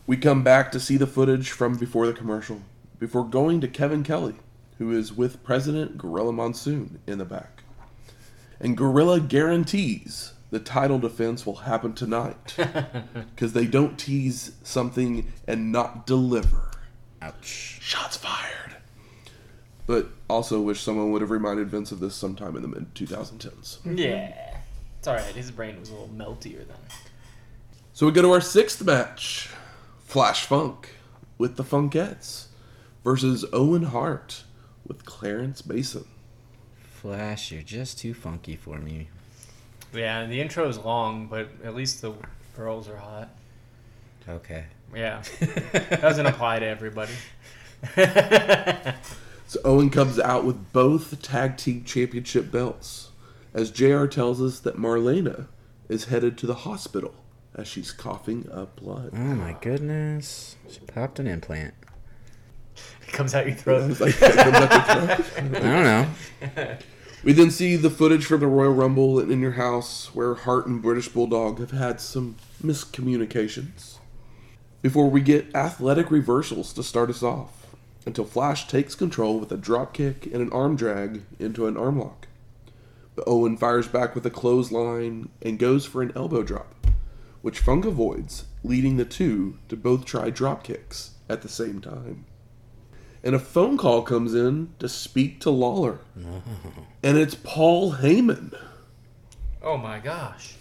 Speaker 1: We come back to see the footage from before the commercial, before going to Kevin Kelly, who is with President Gorilla Monsoon in the back. And Gorilla guarantees the title defense will happen tonight because they don't tease something and not deliver.
Speaker 3: Ouch.
Speaker 1: Shots fired. But also wish someone would have reminded Vince of this sometime in the mid 2010s.
Speaker 2: Yeah. It's alright. His brain was a little meltier then.
Speaker 1: So we go to our sixth match Flash Funk with the Funkettes versus Owen Hart with Clarence Mason.
Speaker 3: Flash, you're just too funky for me.
Speaker 2: Yeah, the intro is long, but at least the girls are hot.
Speaker 3: Okay.
Speaker 2: Yeah. Doesn't apply to everybody.
Speaker 1: So Owen comes out with both tag team championship belts, as JR tells us that Marlena is headed to the hospital as she's coughing up blood.
Speaker 3: Oh my goodness. She popped an implant.
Speaker 2: it comes out your throat.
Speaker 1: was like, "That comes out the throat."
Speaker 3: I don't know.
Speaker 1: We then see the footage from the Royal Rumble and in your house where Hart and British Bulldog have had some miscommunications. Before we get athletic reversals to start us off, until Flash takes control with a dropkick and an arm drag into an arm lock. But Owen fires back with a clothesline and goes for an elbow drop, which Funk avoids, leading the two to both try dropkicks at the same time. And a phone call comes in to speak to Lawler and it's Paul Heyman.
Speaker 2: Oh my gosh.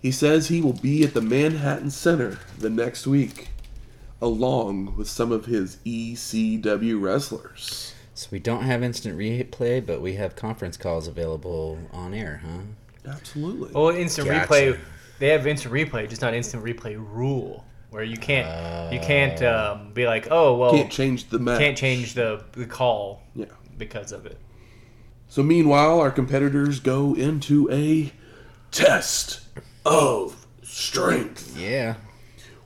Speaker 1: He says he will be at the Manhattan Center the next week, along with some of his ECW wrestlers.
Speaker 3: So we don't have instant replay, but we have conference calls available on air, huh?
Speaker 1: Absolutely.
Speaker 2: Well, instant
Speaker 3: Gotcha.
Speaker 2: replay. They have instant replay, just not instant replay rule, where you can't you can't um, be like, oh well,
Speaker 1: Can't change the match.
Speaker 2: can't change the the call
Speaker 1: Yeah.
Speaker 2: because of it.
Speaker 1: So meanwhile, our competitors go into a test of strength,
Speaker 3: Yeah.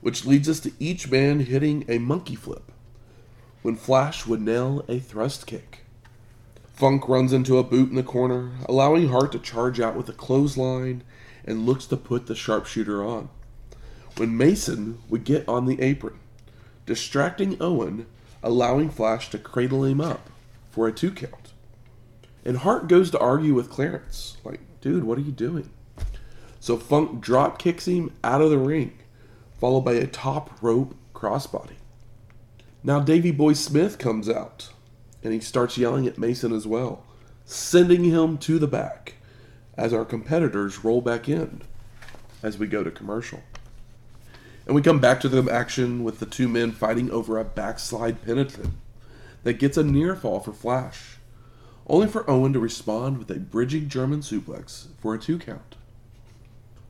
Speaker 1: which leads us to each man hitting a monkey flip. When Flash would nail a thrust kick. Funk runs into a boot in the corner, allowing Hart to charge out with a clothesline and looks to put the sharpshooter on. When Mason would get on the apron, distracting Owen, allowing Flash to cradle him up for a two count. And Hart goes to argue with Clarence, like, dude, what are you doing? So Funk drop kicks him out of the ring, followed by a top rope crossbody. Now Davy Boy Smith comes out, and he starts yelling at Mason as well, sending him to the back as our competitors roll back in as we go to commercial. And we come back to the action with the two men fighting over a backslide penitent that gets a near fall for Flash, only for Owen to respond with a bridging German suplex for a two count.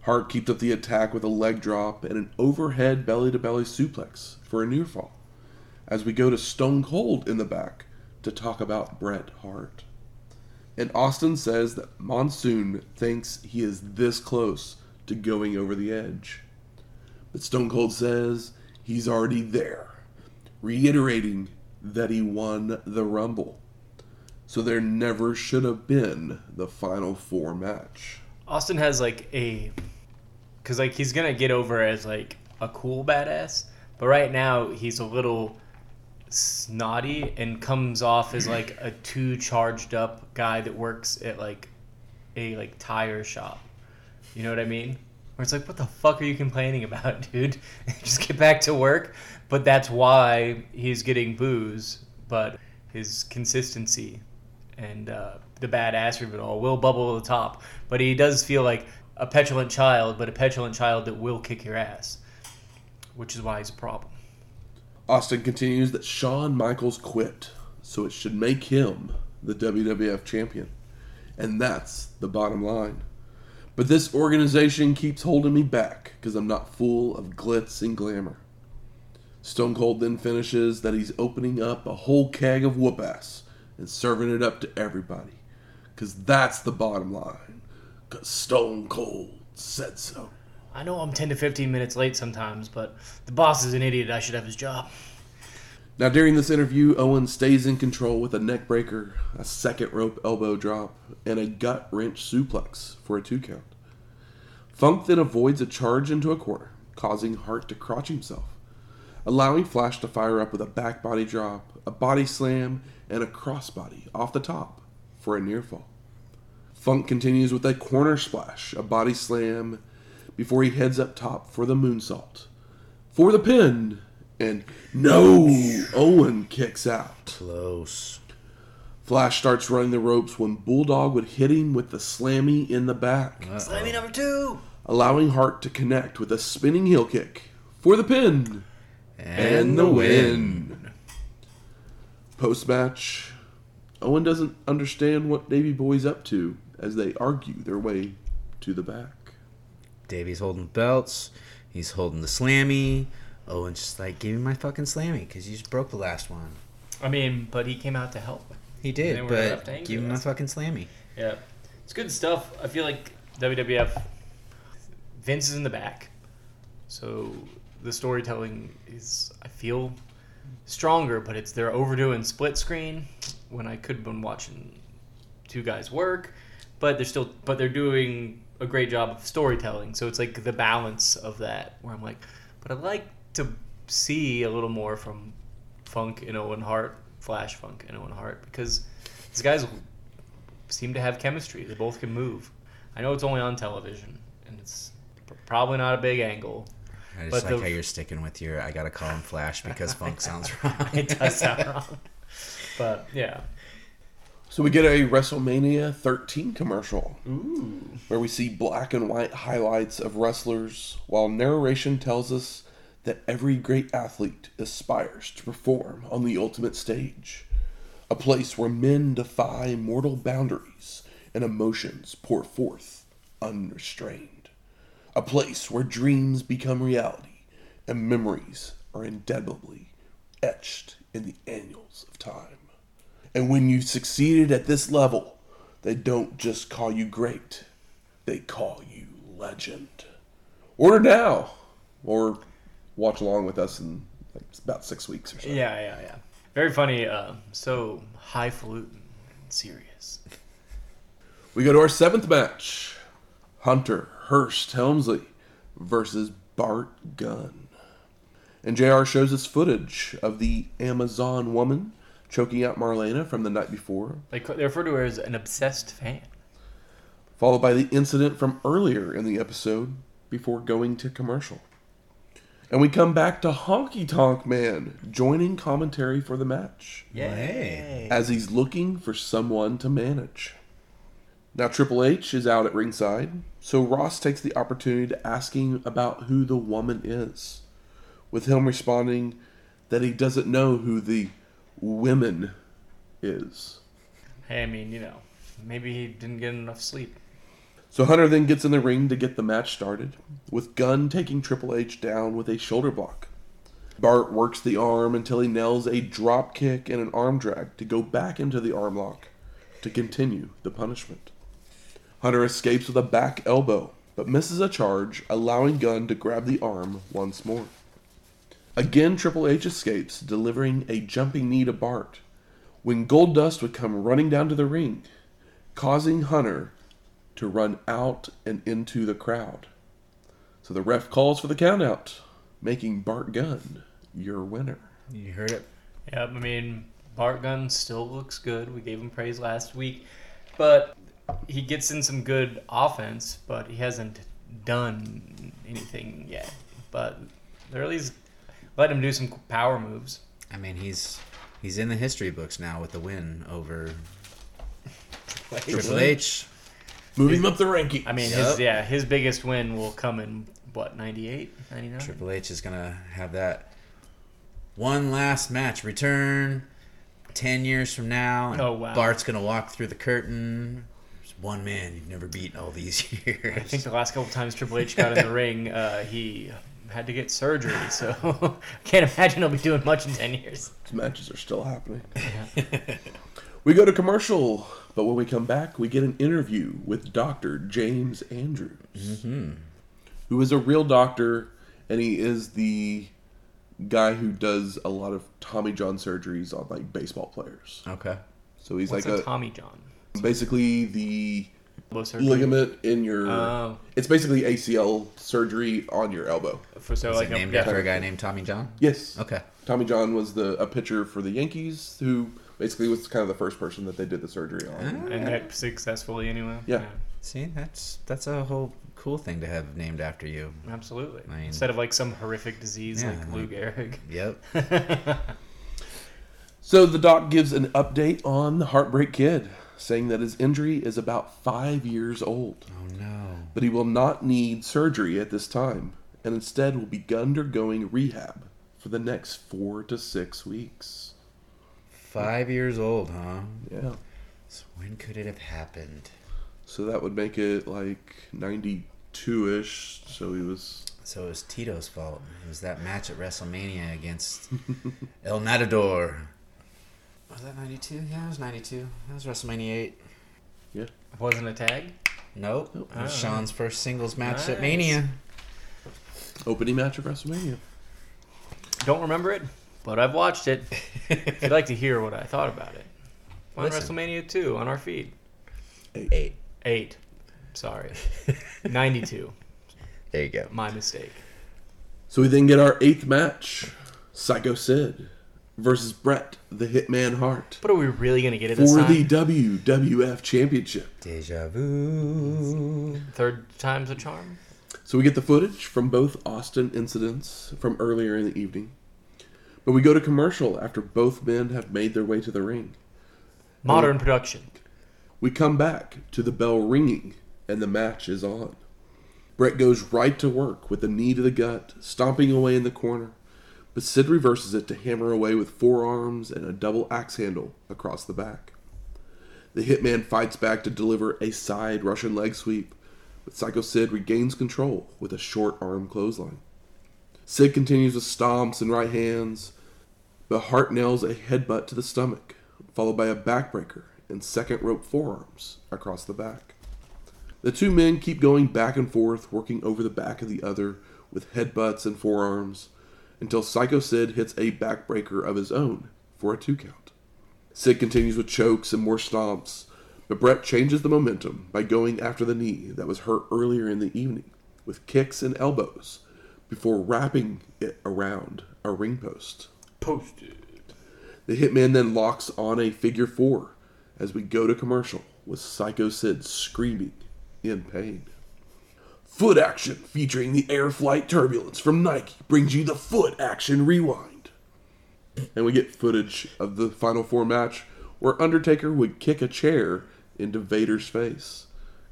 Speaker 1: Hart keeps up the attack with a leg drop and an overhead belly to belly suplex for a near fall as we go to Stone Cold in the back to talk about Bret Hart. And Austin says that Monsoon thinks he is this close to going over the edge. But Stone Cold says he's already there, reiterating that he won the Rumble. So there never should have been the Final Four match.
Speaker 2: Austin has like a, because like he's gonna get over as like a cool badass, but right now he's a little snotty and comes off as like a too charged up guy that works at like a like tire shop. You know what I mean? Where it's like, what the fuck are you complaining about, dude? Just get back to work. But that's why he's getting boos. But his consistency and uh, the badassery of it all will bubble to the top. But he does feel like a petulant child, but a petulant child that will kick your ass, which is why he's a problem.
Speaker 1: Austin continues that Shawn Michaels quit, so it should make him the WWF champion. And that's the bottom line. But this organization keeps holding me back because I'm not full of glitz and glamour. Stone Cold then finishes that he's opening up a whole keg of whoop ass and serving it up to everybody. Because that's the bottom line. Because Stone Cold said so.
Speaker 2: I know I'm 10 to 15 minutes late sometimes, but the boss is an idiot. I should have his job.
Speaker 1: Now, during this interview, Owen stays in control with a neck breaker, a second rope elbow drop, and a gut wrench suplex for a two count. Funk then avoids a charge into a corner, causing Hart to crotch himself, allowing Flash to fire up with a back body drop, a body slam, and a crossbody off the top for a near fall. Funk continues with a corner splash, a body slam, before he heads up top for the moonsault. For the pin, and no, Owen kicks out.
Speaker 3: Close.
Speaker 1: Flash starts running the ropes when Bulldog would hit him with the slammy in the back,
Speaker 2: Slammy number two.
Speaker 1: allowing Hart to connect with a spinning heel kick for the pin and the win. Post match, Owen doesn't understand what Davy Boy's up to as they argue their way to the back.
Speaker 3: Davey's holding belts. He's holding the slammy. Oh, Owen's just like, give me my fucking slammy because you just broke the last one.
Speaker 2: I mean, but he came out to help.
Speaker 3: He did, but give me my fucking slammy.
Speaker 2: Yeah, it's good stuff. I feel like WWF, Vince is in the back, so the storytelling is I feel stronger, but it's they're overdoing split screen when I could have been watching two guys work, but they're still but they're doing a great job of storytelling. So it's like the balance of that where I'm like, but I'd like to see a little more from Funk and Owen Hart, Flash Funk and Owen Hart because these guys seem to have chemistry. They both can move. I know it's only on television, and it's probably not a big angle.
Speaker 3: I just
Speaker 2: But
Speaker 3: like
Speaker 2: the-
Speaker 3: how you're sticking with your I gotta call him Flash because Funk sounds wrong.
Speaker 2: It does sound wrong, but yeah.
Speaker 1: So we get a WrestleMania 13 commercial
Speaker 2: Ooh.
Speaker 1: where we see black and white highlights of wrestlers while narration tells us that every great athlete aspires to perform on the ultimate stage, a place where men defy mortal boundaries and emotions pour forth unrestrained, a place where dreams become reality and memories are indelibly etched in the annals of time. And when you've succeeded at this level, they don't just call you great, they call you legend. Order now, or watch along with us in like about six weeks or so.
Speaker 2: Yeah, yeah, yeah. Very funny. Uh, so highfalutin, and serious.
Speaker 1: We go to our seventh match Hunter Hearst Helmsley versus Bart Gunn. And JR shows us footage of the Amazon woman choking out Marlena from the night before,
Speaker 2: They they refer to her as an obsessed fan.
Speaker 1: followed by the incident from earlier in the episode before going to commercial. And we come back to Honky Tonk Man joining commentary for the match
Speaker 3: Hey.
Speaker 1: as he's looking for someone to manage. Now, Triple H is out at ringside, so Ross takes the opportunity to ask him about who the woman is, with him responding that he doesn't know who the women is.
Speaker 2: Hey, I mean, you know, maybe he didn't get enough sleep.
Speaker 1: So Hunter then gets in the ring to get the match started, with Gunn taking Triple H down with a shoulder block. Bart works the arm until he nails a drop kick and an arm drag to go back into the arm lock to continue the punishment. Hunter escapes with a back elbow, but misses a charge, allowing Gunn to grab the arm once more. Again, Triple H escapes, delivering a jumping knee to Bart, when Goldust would come running down to the ring, causing Hunter to run out and into the crowd. So the ref calls for the countout, making Bart Gunn your winner.
Speaker 3: You heard it.
Speaker 2: Yep, I mean, Bart Gunn still looks good. We gave him praise last week, but he gets in some good offense, but he hasn't done anything yet. But they're at least let him do some power moves.
Speaker 3: I mean, he's he's in the history books now with the win over Triple H.
Speaker 1: Moving him up the ranking.
Speaker 2: I mean,
Speaker 3: Yep.
Speaker 2: his yeah, his biggest win will come in what 98, 99?
Speaker 3: Triple H is gonna have that one last match return ten years from now. and
Speaker 2: Oh, wow.
Speaker 3: Bart's gonna walk through the curtain, There's one man you've never beaten all these years.
Speaker 2: I think the last couple times Triple H got in the ring, uh, he had to get surgery, so I can't imagine he'll be doing much in ten years.
Speaker 1: These matches are still happening. We go to commercial, but when we come back, we get an interview with Dr. James Andrews, mm-hmm. who is a real doctor, and he is the guy who does a lot of Tommy John surgeries on like baseball players.
Speaker 3: okay.
Speaker 1: So he's
Speaker 2: What's
Speaker 1: like
Speaker 2: a
Speaker 1: a
Speaker 2: Tommy John?
Speaker 1: basically the ligament in your.
Speaker 2: Oh.
Speaker 1: It's basically ACL surgery on your elbow.
Speaker 2: For, so
Speaker 3: Is
Speaker 2: like
Speaker 3: it
Speaker 2: a-
Speaker 3: named
Speaker 2: yeah.
Speaker 3: after a guy named Tommy John?
Speaker 1: Yes.
Speaker 3: Okay.
Speaker 1: Tommy John was the a pitcher for the Yankees who basically was kind of the first person that they did the surgery on. Ah.
Speaker 2: and that successfully anyway.
Speaker 1: Yeah.
Speaker 3: See, that's that's a whole cool thing to have named after you.
Speaker 2: absolutely.
Speaker 3: I mean-
Speaker 2: Instead of like some horrific disease
Speaker 3: Yeah,
Speaker 2: like Lou Gehrig.
Speaker 3: Yep.
Speaker 1: So the doc gives an update on the Heartbreak Kid, saying that his injury is about five years old,
Speaker 3: Oh no.
Speaker 1: but he will not need surgery at this time, and instead will be undergoing rehab for the next four to six weeks.
Speaker 3: Five years old, huh?
Speaker 1: Yeah.
Speaker 3: So when could it have happened?
Speaker 1: So that would make it like 92 ish. So he was.
Speaker 3: So it was Tito's fault. It was that match at WrestleMania against El Matador. Was that 92? Yeah, it was 92. That was WrestleMania 8.
Speaker 2: Wasn't a tag?
Speaker 3: Nope. It was ah.
Speaker 2: Oh.
Speaker 3: Shawn's first singles match at Mania.
Speaker 1: Opening match of WrestleMania.
Speaker 2: Don't remember it, but I've watched it. if you'd like to hear what I thought about it, on
Speaker 3: Listen.
Speaker 2: WrestleMania 2 on our feed.
Speaker 3: Eight.
Speaker 2: Eight. Sorry. 92.
Speaker 3: There you go.
Speaker 2: My mistake.
Speaker 1: So we then get our eighth match Sycho Sid versus Bret the Hitman Hart
Speaker 2: But are we really going to get it this
Speaker 1: for
Speaker 2: time?
Speaker 1: the WWF Championship.
Speaker 3: Deja vu.
Speaker 2: Third time's a charm?
Speaker 1: So we get the footage from both Austin incidents from earlier in the evening. But we go to commercial after both men have made their way to the ring.
Speaker 2: Modern production.
Speaker 1: We come back to the bell ringing and the match is on. Bret goes right to work with a knee to the gut, stomping away in the corner. But Sid reverses it to hammer away with forearms and a double axe handle across the back. The hitman fights back to deliver a side Russian leg sweep, but Sycho Sid regains control with a short arm clothesline. Sid continues with stomps and right hands, but Hart nails a headbutt to the stomach, followed by a backbreaker and second rope forearms across the back. The two men keep going back and forth, working over the back of the other with headbutts and forearms, until Sycho Sid hits a backbreaker of his own for a two count. Sid continues with chokes and more stomps, but Bret changes the momentum by going after the knee that was hurt earlier in the evening with kicks and elbows before wrapping it around a ring post.
Speaker 2: Posted.
Speaker 1: The hitman then locks on a figure four as we go to commercial with Sycho Sid screaming in pain. Foot action featuring the air flight turbulence from Nike brings you the foot action rewind. And we get footage of the final four match where Undertaker would kick a chair into Vader's face,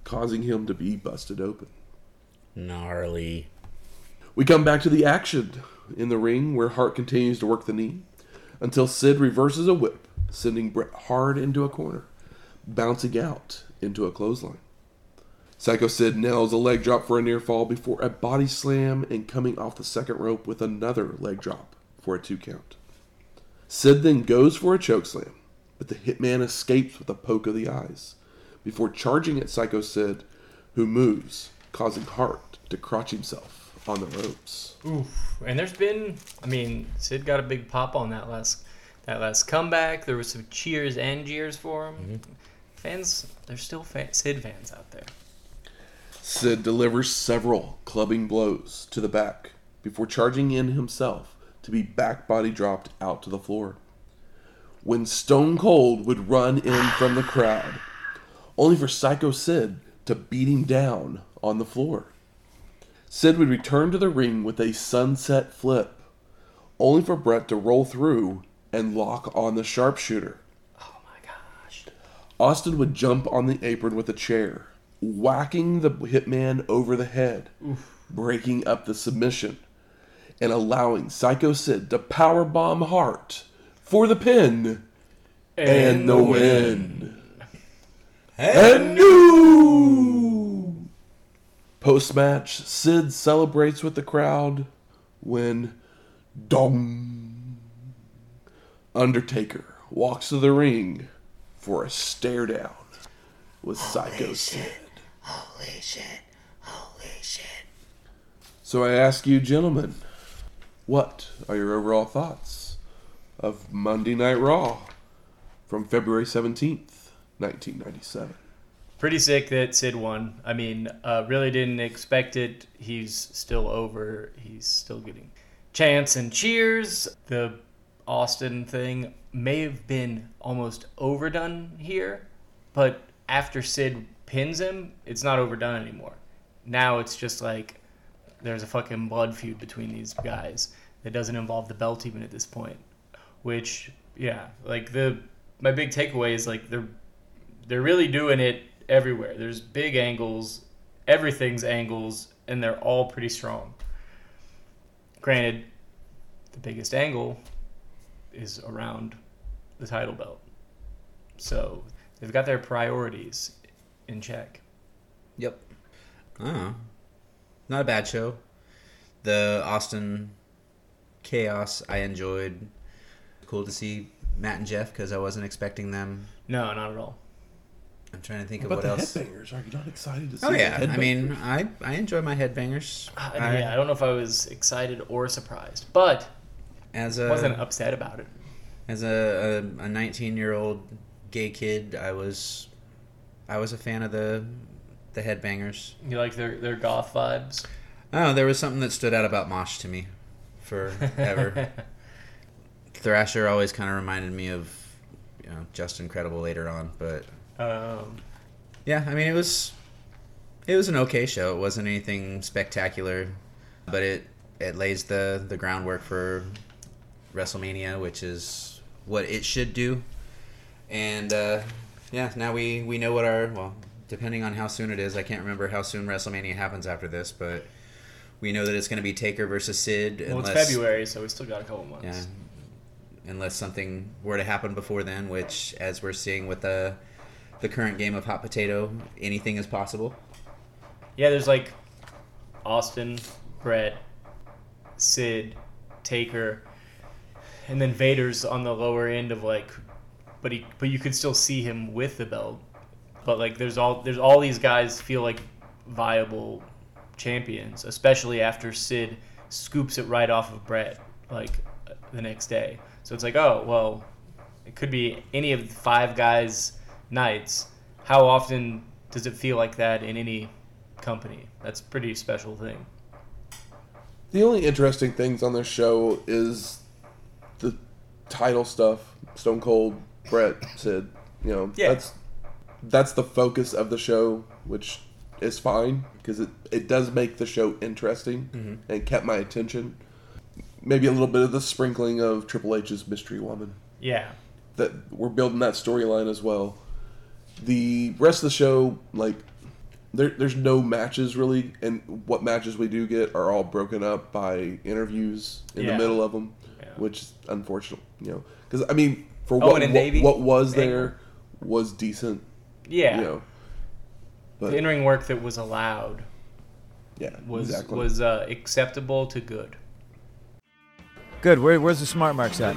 Speaker 1: causing him to be busted open.
Speaker 3: Gnarly.
Speaker 1: We come back to the action in the ring where Hart continues to work the knee until Sid reverses a whip, sending Bret hard into a corner, bouncing out into a clothesline. Sycho Sid nails a leg drop for a near fall before a body slam and coming off the second rope with another leg drop for a two count. Sid then goes for a choke slam, but the hitman escapes with a poke of the eyes before charging at Sycho Sid, who moves, causing Hart to crotch himself on the ropes.
Speaker 2: Oof. And there's been, I mean, Sid got a big pop on that last that last comeback. There was some cheers and jeers for him. Mm-hmm. Fans, there's still fan, Sid fans out there.
Speaker 1: Sid delivers several clubbing blows to the back before charging in himself to be back body dropped out to the floor. When Stone Cold would run in from the crowd, only for Sycho Sid to beat him down on the floor. Sid would return to the ring with a sunset flip, only for Bret to roll through and lock on the sharpshooter.
Speaker 2: Oh my gosh.
Speaker 1: Austin would jump on the apron with a chair, whacking the hitman over the head, breaking up the submission, and allowing Sycho Sid to powerbomb Hart for the pin and, the win. And new Post match, Sid celebrates with the crowd when Dong Undertaker walks to the ring for a stare down with Sycho Sid.
Speaker 3: Holy shit. Holy shit.
Speaker 1: So I ask you, gentlemen, what are your overall thoughts of Monday Night Raw from February 17th, 1997?
Speaker 2: Pretty sick that Sid won. I mean, uh, really didn't expect it. He's still over. He's still getting chants and cheers. The Austin thing may have been almost overdone here, but after Sid pins him, it's not overdone anymore. Now it's just like there's a fucking blood feud between these guys that doesn't involve the belt even at this point. Which, yeah, like the my big takeaway is like they're they're really doing it everywhere. There's big angles, everything's angles, and they're all pretty strong. Granted, the biggest angle is around the title belt. So they've got their priorities in check.
Speaker 3: Yep. Oh. Not a bad show. The Austin chaos I enjoyed. Cool to see Matt and Jeff because I wasn't expecting them.
Speaker 2: No, not at all.
Speaker 3: I'm trying to think
Speaker 1: What
Speaker 3: of
Speaker 1: about
Speaker 3: what
Speaker 1: the
Speaker 3: else.
Speaker 1: headbangers? Are you not excited to see
Speaker 3: Oh
Speaker 1: the
Speaker 3: yeah, I mean, I I enjoy my headbangers.
Speaker 2: Uh,
Speaker 3: I-
Speaker 2: yeah, I don't know if I was excited or surprised, but
Speaker 3: as
Speaker 2: I
Speaker 3: a
Speaker 2: wasn't upset about it.
Speaker 3: as a, a, a 19 year old gay kid, I was I was a fan of the the headbangers.
Speaker 2: You like their their goth vibes?
Speaker 3: Oh, there was something that stood out about Mosh to me forever. Thrasher always kind of reminded me of you know Justin Credible later on, but
Speaker 2: um,
Speaker 3: yeah, I mean it was it was an okay show. It wasn't anything spectacular, but it it lays the the groundwork for WrestleMania, which is what it should do. And uh, yeah, now we we know what our well, depending on how soon it is. I can't remember how soon WrestleMania happens after this, but we know that it's going to be Taker versus Sid.
Speaker 2: well,
Speaker 3: unless,
Speaker 2: it's February, so we still got a couple months.
Speaker 3: Yeah, unless something were to happen before then, which as we're seeing with the the current game of hot potato, anything is possible.
Speaker 2: Yeah, there's like Austin, Bret, Sid, Taker, and then Vader's on the lower end of like, but he but you could still see him with the belt. But like, there's all there's all these guys feel like viable champions, especially after Sid scoops it right off of Bret like the next day. So it's like, oh well, it could be any of the five guys' nights. How often does it feel like that in any company? That's a pretty special thing.
Speaker 1: The only interesting things on this show is the title stuff. Stone Cold, Bret, Sid. You know,
Speaker 2: Yeah.
Speaker 1: that's that's the focus of the show, which is fine because it, it does make the show interesting mm-hmm. and kept my attention. Maybe a little bit of the sprinkling of Triple H's mystery woman.
Speaker 2: Yeah.
Speaker 1: that we're building that storyline as well. The rest of the show, like, there, there's no matches really, and what matches we do get are all broken up by interviews in
Speaker 2: Yeah.
Speaker 1: the middle of them,
Speaker 2: Yeah.
Speaker 1: which is unfortunate, you know. Because I mean, for
Speaker 2: Oh,
Speaker 1: what
Speaker 2: and
Speaker 1: what, what was
Speaker 2: Angle.
Speaker 1: there was decent,
Speaker 2: Yeah.
Speaker 1: you know. But
Speaker 2: the in-ring work that was allowed
Speaker 1: yeah,
Speaker 2: was
Speaker 1: exactly.
Speaker 2: was uh, acceptable to good.
Speaker 4: Good. Where, where's the smart marks at?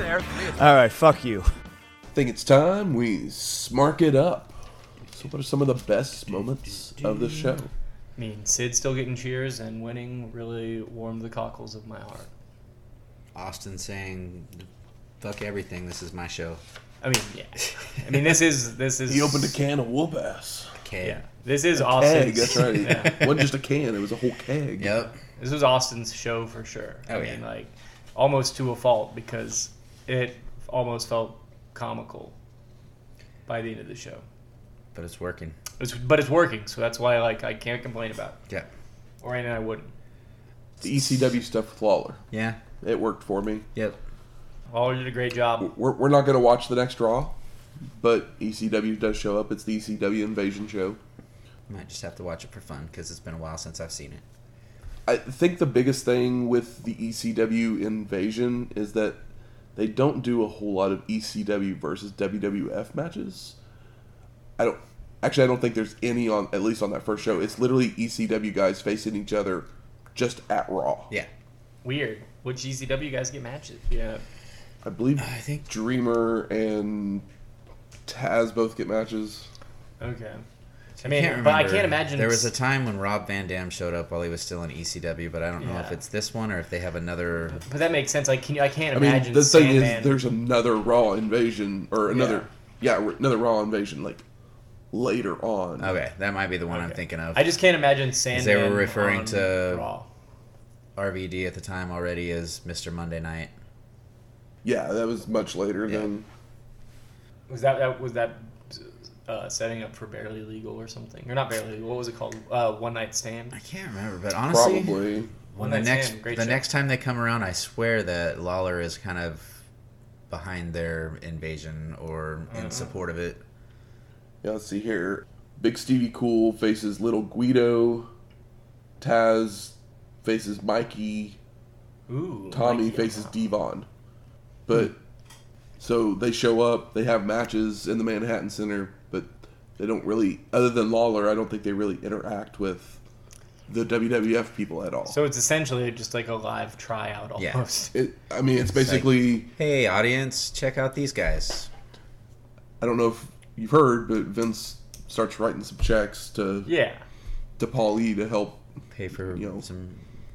Speaker 4: All right. Fuck you.
Speaker 1: think it's time we smark it up. So, what are some of the best moments of the show?
Speaker 2: I mean, Sid still getting cheers and winning really warmed the cockles of my heart.
Speaker 3: Austin saying, "Fuck everything. This is my show."
Speaker 2: I mean, yeah. I mean, this is this is
Speaker 1: He opened a can of whoop ass.
Speaker 3: Okay.
Speaker 2: Yeah, this is
Speaker 1: Keg,
Speaker 2: Austin's.
Speaker 1: that's right.
Speaker 2: Yeah.
Speaker 1: It wasn't just a can; it was a whole keg.
Speaker 3: Yep.
Speaker 2: This was Austin's show for sure.
Speaker 3: Oh,
Speaker 2: I mean,
Speaker 3: yeah.
Speaker 2: like almost to a fault because it almost felt comical by the end of the show.
Speaker 3: But it's working.
Speaker 2: It's, but it's working, so that's why like I can't complain about it.
Speaker 3: Yeah.
Speaker 2: Or and I wouldn't.
Speaker 1: The ECW stuff with Lawler.
Speaker 3: Yeah.
Speaker 1: It worked for me.
Speaker 3: Yep.
Speaker 2: Lawler did a great job.
Speaker 1: We're, we're not going to watch the next Raw, but ECW does show up. It's the ECW Invasion show.
Speaker 3: Might just have to watch it for fun because it's been a while since I've seen it.
Speaker 1: I think the biggest thing with the ECW Invasion is that they don't do a whole lot of ECW versus WWF matches. I don't. Actually, I don't think there's any on at least on that first show. It's literally ECW guys facing each other just at Raw.
Speaker 3: Yeah.
Speaker 2: Weird. Which ECW guys get matches? Yeah.
Speaker 1: I believe
Speaker 3: I think
Speaker 1: Dreamer and Taz both get matches.
Speaker 2: Okay. I
Speaker 3: I
Speaker 2: mean,
Speaker 3: can't
Speaker 2: but I can't imagine.
Speaker 3: There was a time when Rob Van Dam showed up while he was still in ECW, but I don't know if it's this one or if they have another.
Speaker 2: But that makes sense. Like, can you? I can't
Speaker 1: I mean,
Speaker 2: imagine.
Speaker 1: the thing
Speaker 2: Sandman-
Speaker 1: is, there's another Raw invasion or another, yeah, another Raw invasion like later on.
Speaker 3: Okay, that might be the one I'm thinking of.
Speaker 2: I just can't imagine Sandman.
Speaker 3: they were referring
Speaker 2: on
Speaker 3: to-
Speaker 2: Raw.
Speaker 3: RVD at the time already as Mr. Monday Night.
Speaker 1: Yeah, that was much later
Speaker 3: Yeah.
Speaker 1: than.
Speaker 2: Was that, that was that uh, setting up for Barely Legal or something? Or not Barely Legal? What was it called? Uh, One Night Stand.
Speaker 3: I can't remember, but honestly,
Speaker 1: Probably.
Speaker 3: when
Speaker 2: One
Speaker 3: the
Speaker 2: Night
Speaker 3: next
Speaker 2: Stand, great
Speaker 3: the
Speaker 2: show.
Speaker 3: next time they come around, I swear that Lawler is kind of behind their invasion or in
Speaker 2: Uh-uh.
Speaker 3: support of it.
Speaker 1: Yeah, let's see here. Big Stevie Cool faces Little Guido. Taz faces Mikey.
Speaker 2: Ooh.
Speaker 1: Tommy
Speaker 2: Mikey,
Speaker 1: faces
Speaker 2: wow.
Speaker 1: Devon. But so they show up, they have matches in the Manhattan Center, but they don't really other than Lawler, I don't think they really interact with the WWF people at all.
Speaker 2: So it's essentially just like a live tryout
Speaker 3: Yeah.
Speaker 2: almost.
Speaker 1: it, I mean, it's basically
Speaker 3: Hey, audience, check out these guys.
Speaker 1: I don't know if you've heard, but Vince starts writing some checks to
Speaker 2: Yeah.
Speaker 1: to Paul E to help
Speaker 3: Pay for
Speaker 1: You know.
Speaker 3: some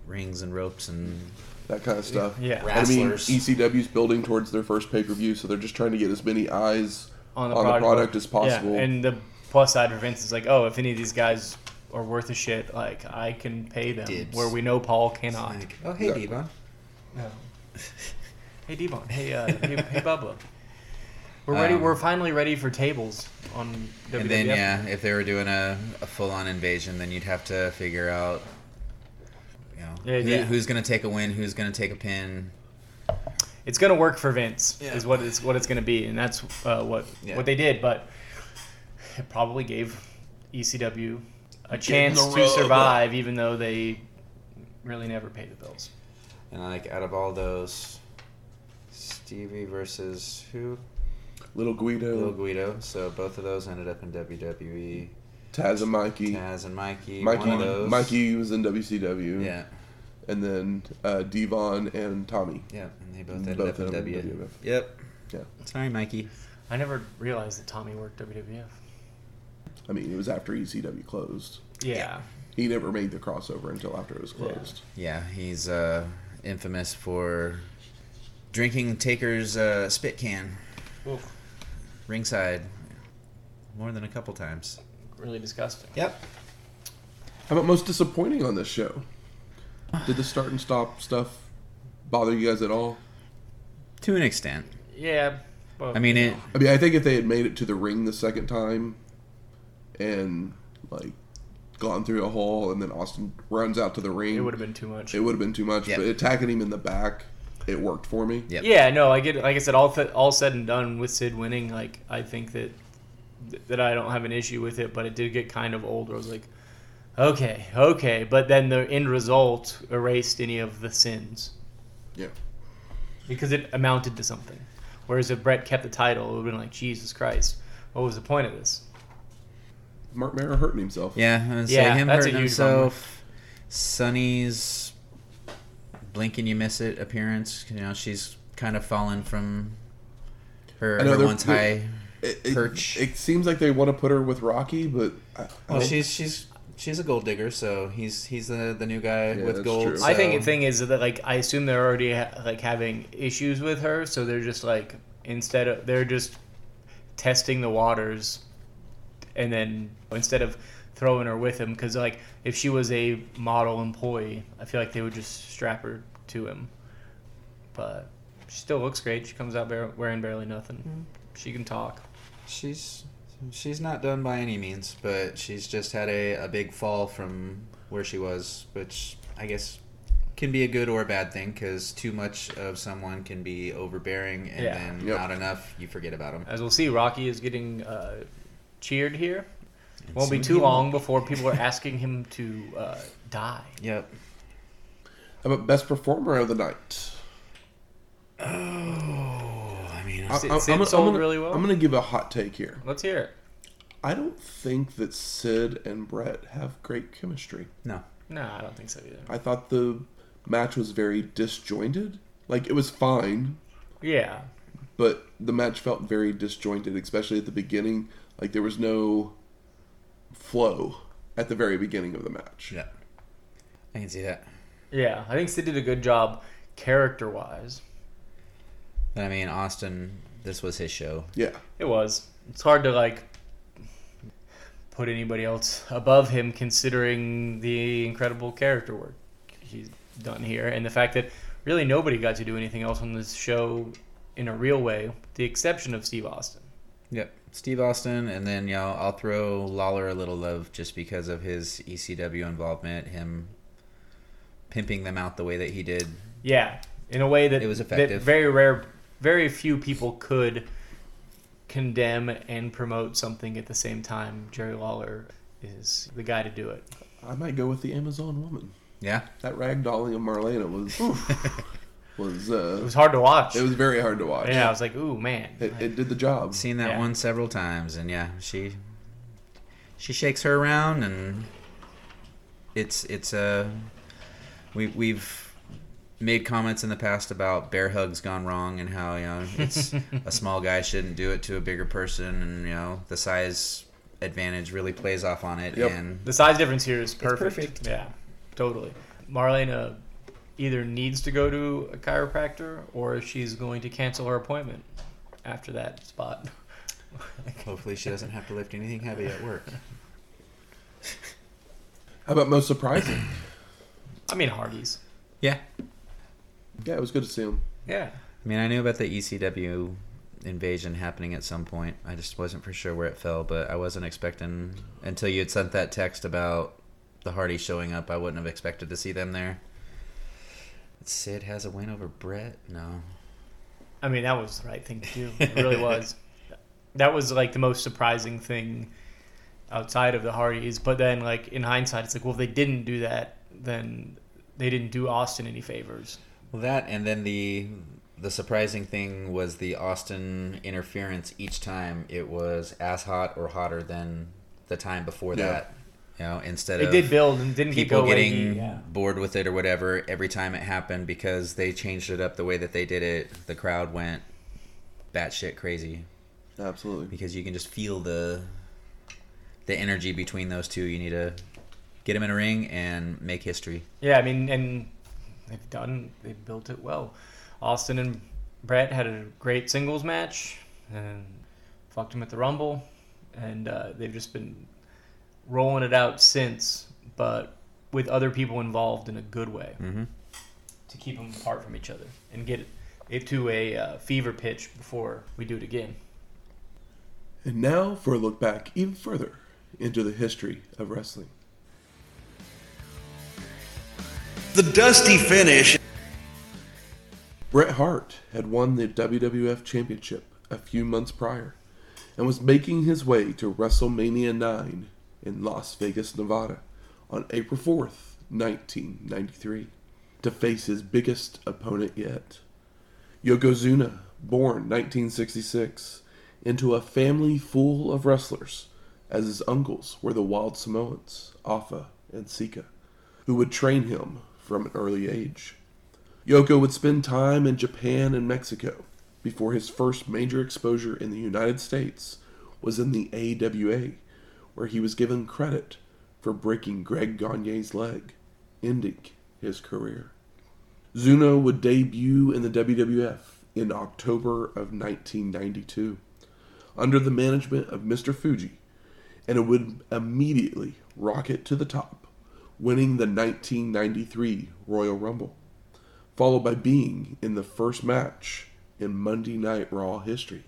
Speaker 3: rings and ropes and
Speaker 1: that kind of stuff.
Speaker 2: Yeah.
Speaker 1: And I mean,
Speaker 3: Wrestlers.
Speaker 1: ECW's building towards their first pay per view, so they're just trying to get as many eyes
Speaker 2: On the
Speaker 1: on
Speaker 2: product,
Speaker 1: the product as possible.
Speaker 2: Yeah. And the plus side for Vince is like, oh, if any of these guys are worth a shit, like I can pay them.
Speaker 3: Dibs.
Speaker 2: Where we know Paul cannot.
Speaker 3: like, oh hey
Speaker 1: Exactly.
Speaker 3: Devon.
Speaker 2: No. hey Devon. Hey uh, hey, hey Bubba. We're ready.
Speaker 3: Um,
Speaker 2: we're finally ready for tables on WWF.
Speaker 3: And then yeah, if they were doing a, a full on invasion, then you'd have to figure out you know
Speaker 2: Yeah,
Speaker 3: who,
Speaker 2: yeah.
Speaker 3: who's gonna take a win, who's gonna take a pin.
Speaker 2: it's gonna work for Vince.
Speaker 3: Yeah.
Speaker 2: Is what it's what it's gonna be, and that's uh, what what they did. But it probably gave ECW a chance to survive, even though they really never paid the bills.
Speaker 3: And like out of all those, Stevie versus who?
Speaker 1: Little Guido,
Speaker 3: Little Guido. So both of those ended up in WWE.
Speaker 1: Taz and Mikey.
Speaker 3: Taz and Mikey.
Speaker 1: Mikey,
Speaker 3: one of those.
Speaker 1: Mikey was in WCW.
Speaker 3: Yeah,
Speaker 1: And then uh, Devon and Tommy.
Speaker 3: yeah, and they both ended
Speaker 1: Both
Speaker 3: up in
Speaker 1: ended
Speaker 3: W.
Speaker 1: WWF.
Speaker 3: Yep.
Speaker 1: Yeah.
Speaker 3: Sorry, Mikey.
Speaker 2: I never realized that Tommy worked WWF.
Speaker 1: I mean, it was after ECW closed.
Speaker 2: Yeah.
Speaker 3: Yeah.
Speaker 1: He never made the crossover until after it was
Speaker 2: Yeah.
Speaker 1: closed.
Speaker 3: Yeah, he's uh, infamous for drinking Taker's uh, spit can
Speaker 2: Oof,
Speaker 3: ringside more than a couple times.
Speaker 2: really disgusting.
Speaker 3: Yep.
Speaker 1: How about most disappointing on this show? Did the start and stop stuff bother you guys at all?
Speaker 3: To an extent.
Speaker 2: Yeah. Well,
Speaker 3: I mean, it.
Speaker 1: I mean, I think if they had made it to the ring the second time and, like, gone through a hole and then Austin runs out to the ring,
Speaker 2: It would have been too much.
Speaker 1: it would have been too much.
Speaker 3: Yeah.
Speaker 1: But attacking him in the back, it worked for me.
Speaker 3: Yep.
Speaker 2: Yeah, no, I get. Like I said, all th- all said and done with Sid winning, like I think that that I don't have an issue with it, but it did get kind of old. Where I was like, okay, okay, but then the end result erased any of the sins
Speaker 1: Yeah.
Speaker 2: because it amounted to something. Whereas if Bret kept the title, it would have been like, Jesus Christ, what was the point of this?
Speaker 1: Marc Mero hurting himself.
Speaker 3: Yeah, I would
Speaker 2: Yeah,
Speaker 3: say him
Speaker 2: that's a
Speaker 3: hurting
Speaker 2: huge
Speaker 3: himself. Sunny's blink and you miss it appearance. You know, she's kind of fallen from her
Speaker 1: I know, they're-
Speaker 3: high.
Speaker 1: It, it,
Speaker 3: Perch.
Speaker 1: it seems like they want to put her with Rocky, but I, I
Speaker 3: Well,
Speaker 1: don't-
Speaker 3: she's she's she's a gold digger, so he's he's the the new guy
Speaker 1: Yeah,
Speaker 3: with
Speaker 1: that's
Speaker 3: gold.
Speaker 1: true.
Speaker 2: I think the thing is that like I assume they're already ha- like having issues with her, so they're just like instead of they're just testing the waters, and then instead of throwing her with him, because like if she was a model employee, I feel like they would just strap her to him. But she still looks great. She comes out bar- wearing barely nothing. She can talk.
Speaker 3: she's she's not done by any means, but she's just had a, a big fall from where she was, which I guess can be a good or a bad thing because too much of someone can be overbearing, and
Speaker 2: Yeah.
Speaker 3: then
Speaker 1: Yep.
Speaker 3: not enough, you forget about them.
Speaker 2: As we'll see, Rocky is getting uh, cheered here. It Won't be too long before people are asking him to uh, die.
Speaker 3: Yep.
Speaker 1: How about best performer of the night?
Speaker 3: Oh, I mean,
Speaker 1: I-
Speaker 2: Sid-
Speaker 1: I'm-
Speaker 2: Sid
Speaker 1: I'm gonna-
Speaker 2: sold
Speaker 1: I'm gonna-
Speaker 2: really well.
Speaker 1: I'm going to give a hot take here.
Speaker 2: Let's hear it.
Speaker 1: I don't think that Sid and Bret have great chemistry.
Speaker 3: No.
Speaker 2: No, I don't think so either.
Speaker 1: I thought the match was very disjointed. Like it was fine,
Speaker 2: Yeah,
Speaker 1: but the match felt very disjointed, especially at the beginning. Like there was no flow at the very beginning of the match.
Speaker 3: Yeah. I can see that.
Speaker 2: Yeah. I think Sid did a good job character wise.
Speaker 3: But I mean, Austin, this was his show.
Speaker 1: Yeah.
Speaker 2: It was. It's hard to like put anybody else above him, considering the incredible character work he's done here, and the fact that really nobody got to do anything else on this show in a real way, with the exception of Steve Austin.
Speaker 3: Yep. Steve Austin, and then, you know, I'll throw Lawler a little love just because of his ECW involvement, him pimping them out the way that he did.
Speaker 2: Yeah, in a way that
Speaker 3: It was
Speaker 2: that
Speaker 3: effective.
Speaker 2: very rare, very few people could condemn and promote something at the same time. Jerry Lawler is the guy to do it.
Speaker 1: I might go with the Amazon woman.
Speaker 3: Yeah.
Speaker 1: That ragdolling of Marlena was was
Speaker 2: It
Speaker 1: uh,
Speaker 2: was hard to watch.
Speaker 1: it was very hard to watch.
Speaker 2: yeah, I was like, ooh man.
Speaker 1: It, it did the job.
Speaker 3: Seen that
Speaker 2: Yeah.
Speaker 3: one several times, and yeah, she she shakes her around, and it's it's uh, we we've made comments in the past about bear hugs gone wrong and how you know it's a small guy shouldn't do it to a bigger person, and you know the size advantage really plays off on it,
Speaker 1: Yep.
Speaker 3: and
Speaker 2: The size difference here is perfect.
Speaker 3: perfect.
Speaker 2: Yeah, totally. Marlena either needs to go to a chiropractor or she's going to cancel her appointment after that spot.
Speaker 3: hopefully she doesn't have to lift anything heavy at work.
Speaker 1: How about most surprising?
Speaker 2: I mean, Hardy's.
Speaker 3: Yeah,
Speaker 1: yeah, it was good to see him.
Speaker 2: Yeah.
Speaker 3: I mean, I knew about the ECW invasion happening at some point. I just wasn't for sure where it fell, but I wasn't expecting until you had sent that text about the Hardy showing up. I wouldn't have expected to see them there. Sid has a win over Bret. No,
Speaker 2: I mean, that was the right thing to do. It really was. That was like the most surprising thing outside of the Hardys. But then, like in hindsight, it's like, well, if they didn't do that, then they didn't do Austin any favors.
Speaker 3: well that and then the the surprising thing was the Austin interference. Each time it was as hot or hotter than the time before
Speaker 1: Yeah.
Speaker 3: that. You know, instead
Speaker 2: It
Speaker 3: of
Speaker 2: did build and didn't
Speaker 3: people
Speaker 2: going.
Speaker 3: getting
Speaker 2: yeah.
Speaker 3: bored with it or whatever every time it happened because they changed it up the way that they did it. The crowd went batshit crazy
Speaker 1: Absolutely.
Speaker 3: because you can just feel the the energy between those two. You need to get them in a ring and make history.
Speaker 2: Yeah, I mean, and they've done, they've built it well. Austin and Bret had a great singles match and fucked him at the Rumble, and uh, they've just been rolling it out since, but with other people involved in a good way
Speaker 3: Mm-hmm.
Speaker 2: to keep them apart from each other and get it to a uh, fever pitch before we do it again.
Speaker 1: And now for a look back even further into the history of wrestling.
Speaker 5: The dusty finish.
Speaker 1: Bret Hart had won the WWF Championship a few months prior and was making his way to WrestleMania 9 in Las Vegas, Nevada on April 4th, 1993 to face his biggest opponent yet. Yokozuna, born 1966, into a family full of wrestlers, as his uncles were the Wild Samoans, Afa and Sika, who would train him from an early age. Yoko would spend time in Japan and Mexico before his first major exposure in the United States was in the AWA, where he was given credit for breaking Greg Gagne's leg, ending his career. Zuno would debut in the WWF in October of 1992 under the management of Mr. Fuji, and it would immediately rocket to the top, winning the 1993 Royal Rumble followed by being in the first match in Monday Night Raw history.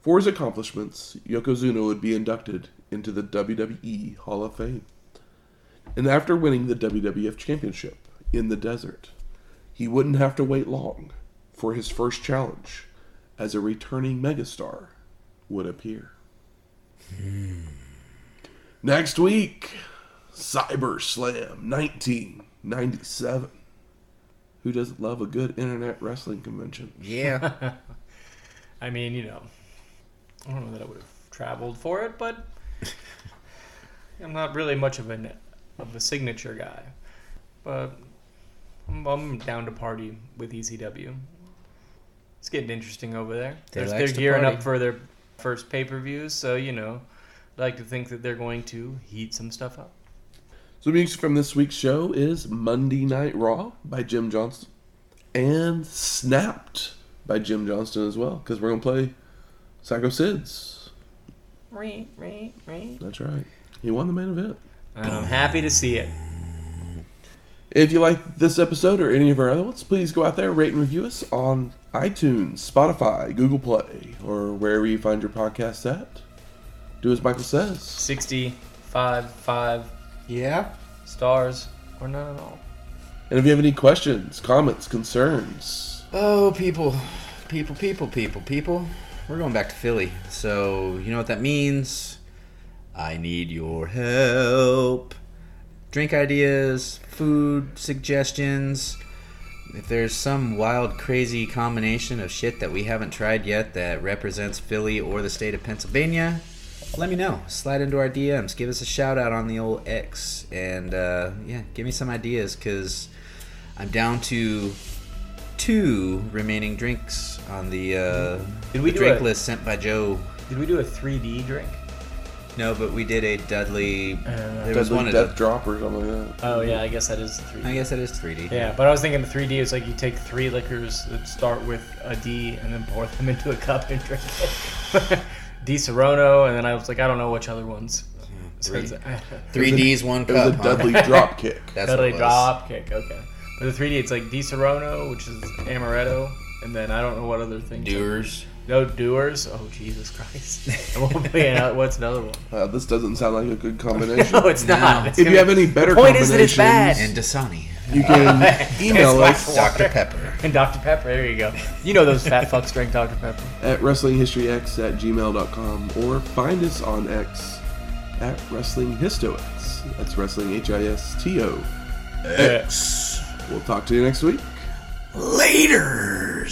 Speaker 1: For his accomplishments, Yokozuna would be inducted into the WWE Hall of Fame. And after winning the WWF Championship in the desert, he wouldn't have to wait long for his first challenge as a returning megastar would appear. Hmm. Next week, Cyber Slam 1997. Who doesn't love a good internet wrestling convention?
Speaker 3: Yeah.
Speaker 2: I mean, you know, I don't know that I would have traveled for it, but I'm not really much of a of a signature guy, but I'm, I'm down to party with ECW. It's getting interesting over there.
Speaker 3: They
Speaker 2: They're, they're gearing
Speaker 3: party.
Speaker 2: up for their first pay per views, so you know, I like to think that they're going to heat some stuff up.
Speaker 1: So music from this week's show is Monday Night Raw by Jim Johnston and Snapped by Jim Johnston as well because we're gonna play Sycho Sid's.
Speaker 2: Right, right, right.
Speaker 1: That's right. He won the main event.
Speaker 2: And I'm happy to see it.
Speaker 1: If you like this episode or any of our other ones, please go out there, rate and review us on iTunes, Spotify, Google Play, or wherever you find your podcasts at. Do as Michael says.
Speaker 2: 65, 5
Speaker 3: Yeah.
Speaker 2: stars, or none at all.
Speaker 1: And if you have any questions, comments, concerns,
Speaker 3: Oh, people, people, people, people, people. We're going back to Philly. So, you know what that means? I need your help. Drink ideas, food suggestions. If there's some wild, crazy combination of shit that we haven't tried yet that represents Philly or the state of Pennsylvania, let me know. Slide into our DMs. Give us a shout out on the old X. And, uh, yeah, give me some ideas because I'm down to two remaining drinks on the, uh,
Speaker 2: Did we
Speaker 3: the
Speaker 2: do
Speaker 3: drink
Speaker 2: a-
Speaker 3: list sent by Joe.
Speaker 2: Did we do a 3D drink?
Speaker 3: No, but we did a Dudley.
Speaker 2: Uh,
Speaker 3: there was
Speaker 1: Deadly
Speaker 3: one of
Speaker 1: Death
Speaker 3: the,
Speaker 1: Drop or something like that.
Speaker 2: Oh yeah, I guess that is the 3D.
Speaker 3: I guess that is 3D.
Speaker 2: Yeah, but I was thinking the 3D is like you take three liquors that start with a D and then pour them into a cup and drink it. Disaronno, and then I was like, I don't know which other ones. So
Speaker 3: three.
Speaker 2: it's-
Speaker 3: Three D's, one
Speaker 1: It was
Speaker 3: cup.
Speaker 1: a
Speaker 3: huh?
Speaker 1: Dudley Drop Kick.
Speaker 3: That's
Speaker 2: Dudley
Speaker 3: what it was.
Speaker 2: drop kick. Okay, but the 3D it's like Disaronno, which is amaretto, and then I don't know what other thing.
Speaker 3: Dewar's.
Speaker 2: No Dewar's. Oh Jesus Christ! I won't be out. What's another one?
Speaker 1: Uh, this doesn't sound like a good combination.
Speaker 2: No, it's not.
Speaker 3: No.
Speaker 2: It's
Speaker 1: If you
Speaker 2: gonna-
Speaker 1: have any better
Speaker 2: the point is that it's bad.
Speaker 3: And Dasani.
Speaker 1: You can email us
Speaker 3: Dr. Pepper.
Speaker 2: And Dr Pepper. There you go. You know those fat fucks drink Dr Pepper.
Speaker 1: at WrestlingHistoryX at gmail.com or find us on X at Wrestling Histox. That's Wrestling H I S T O X. We'll talk to you next week.
Speaker 3: Later.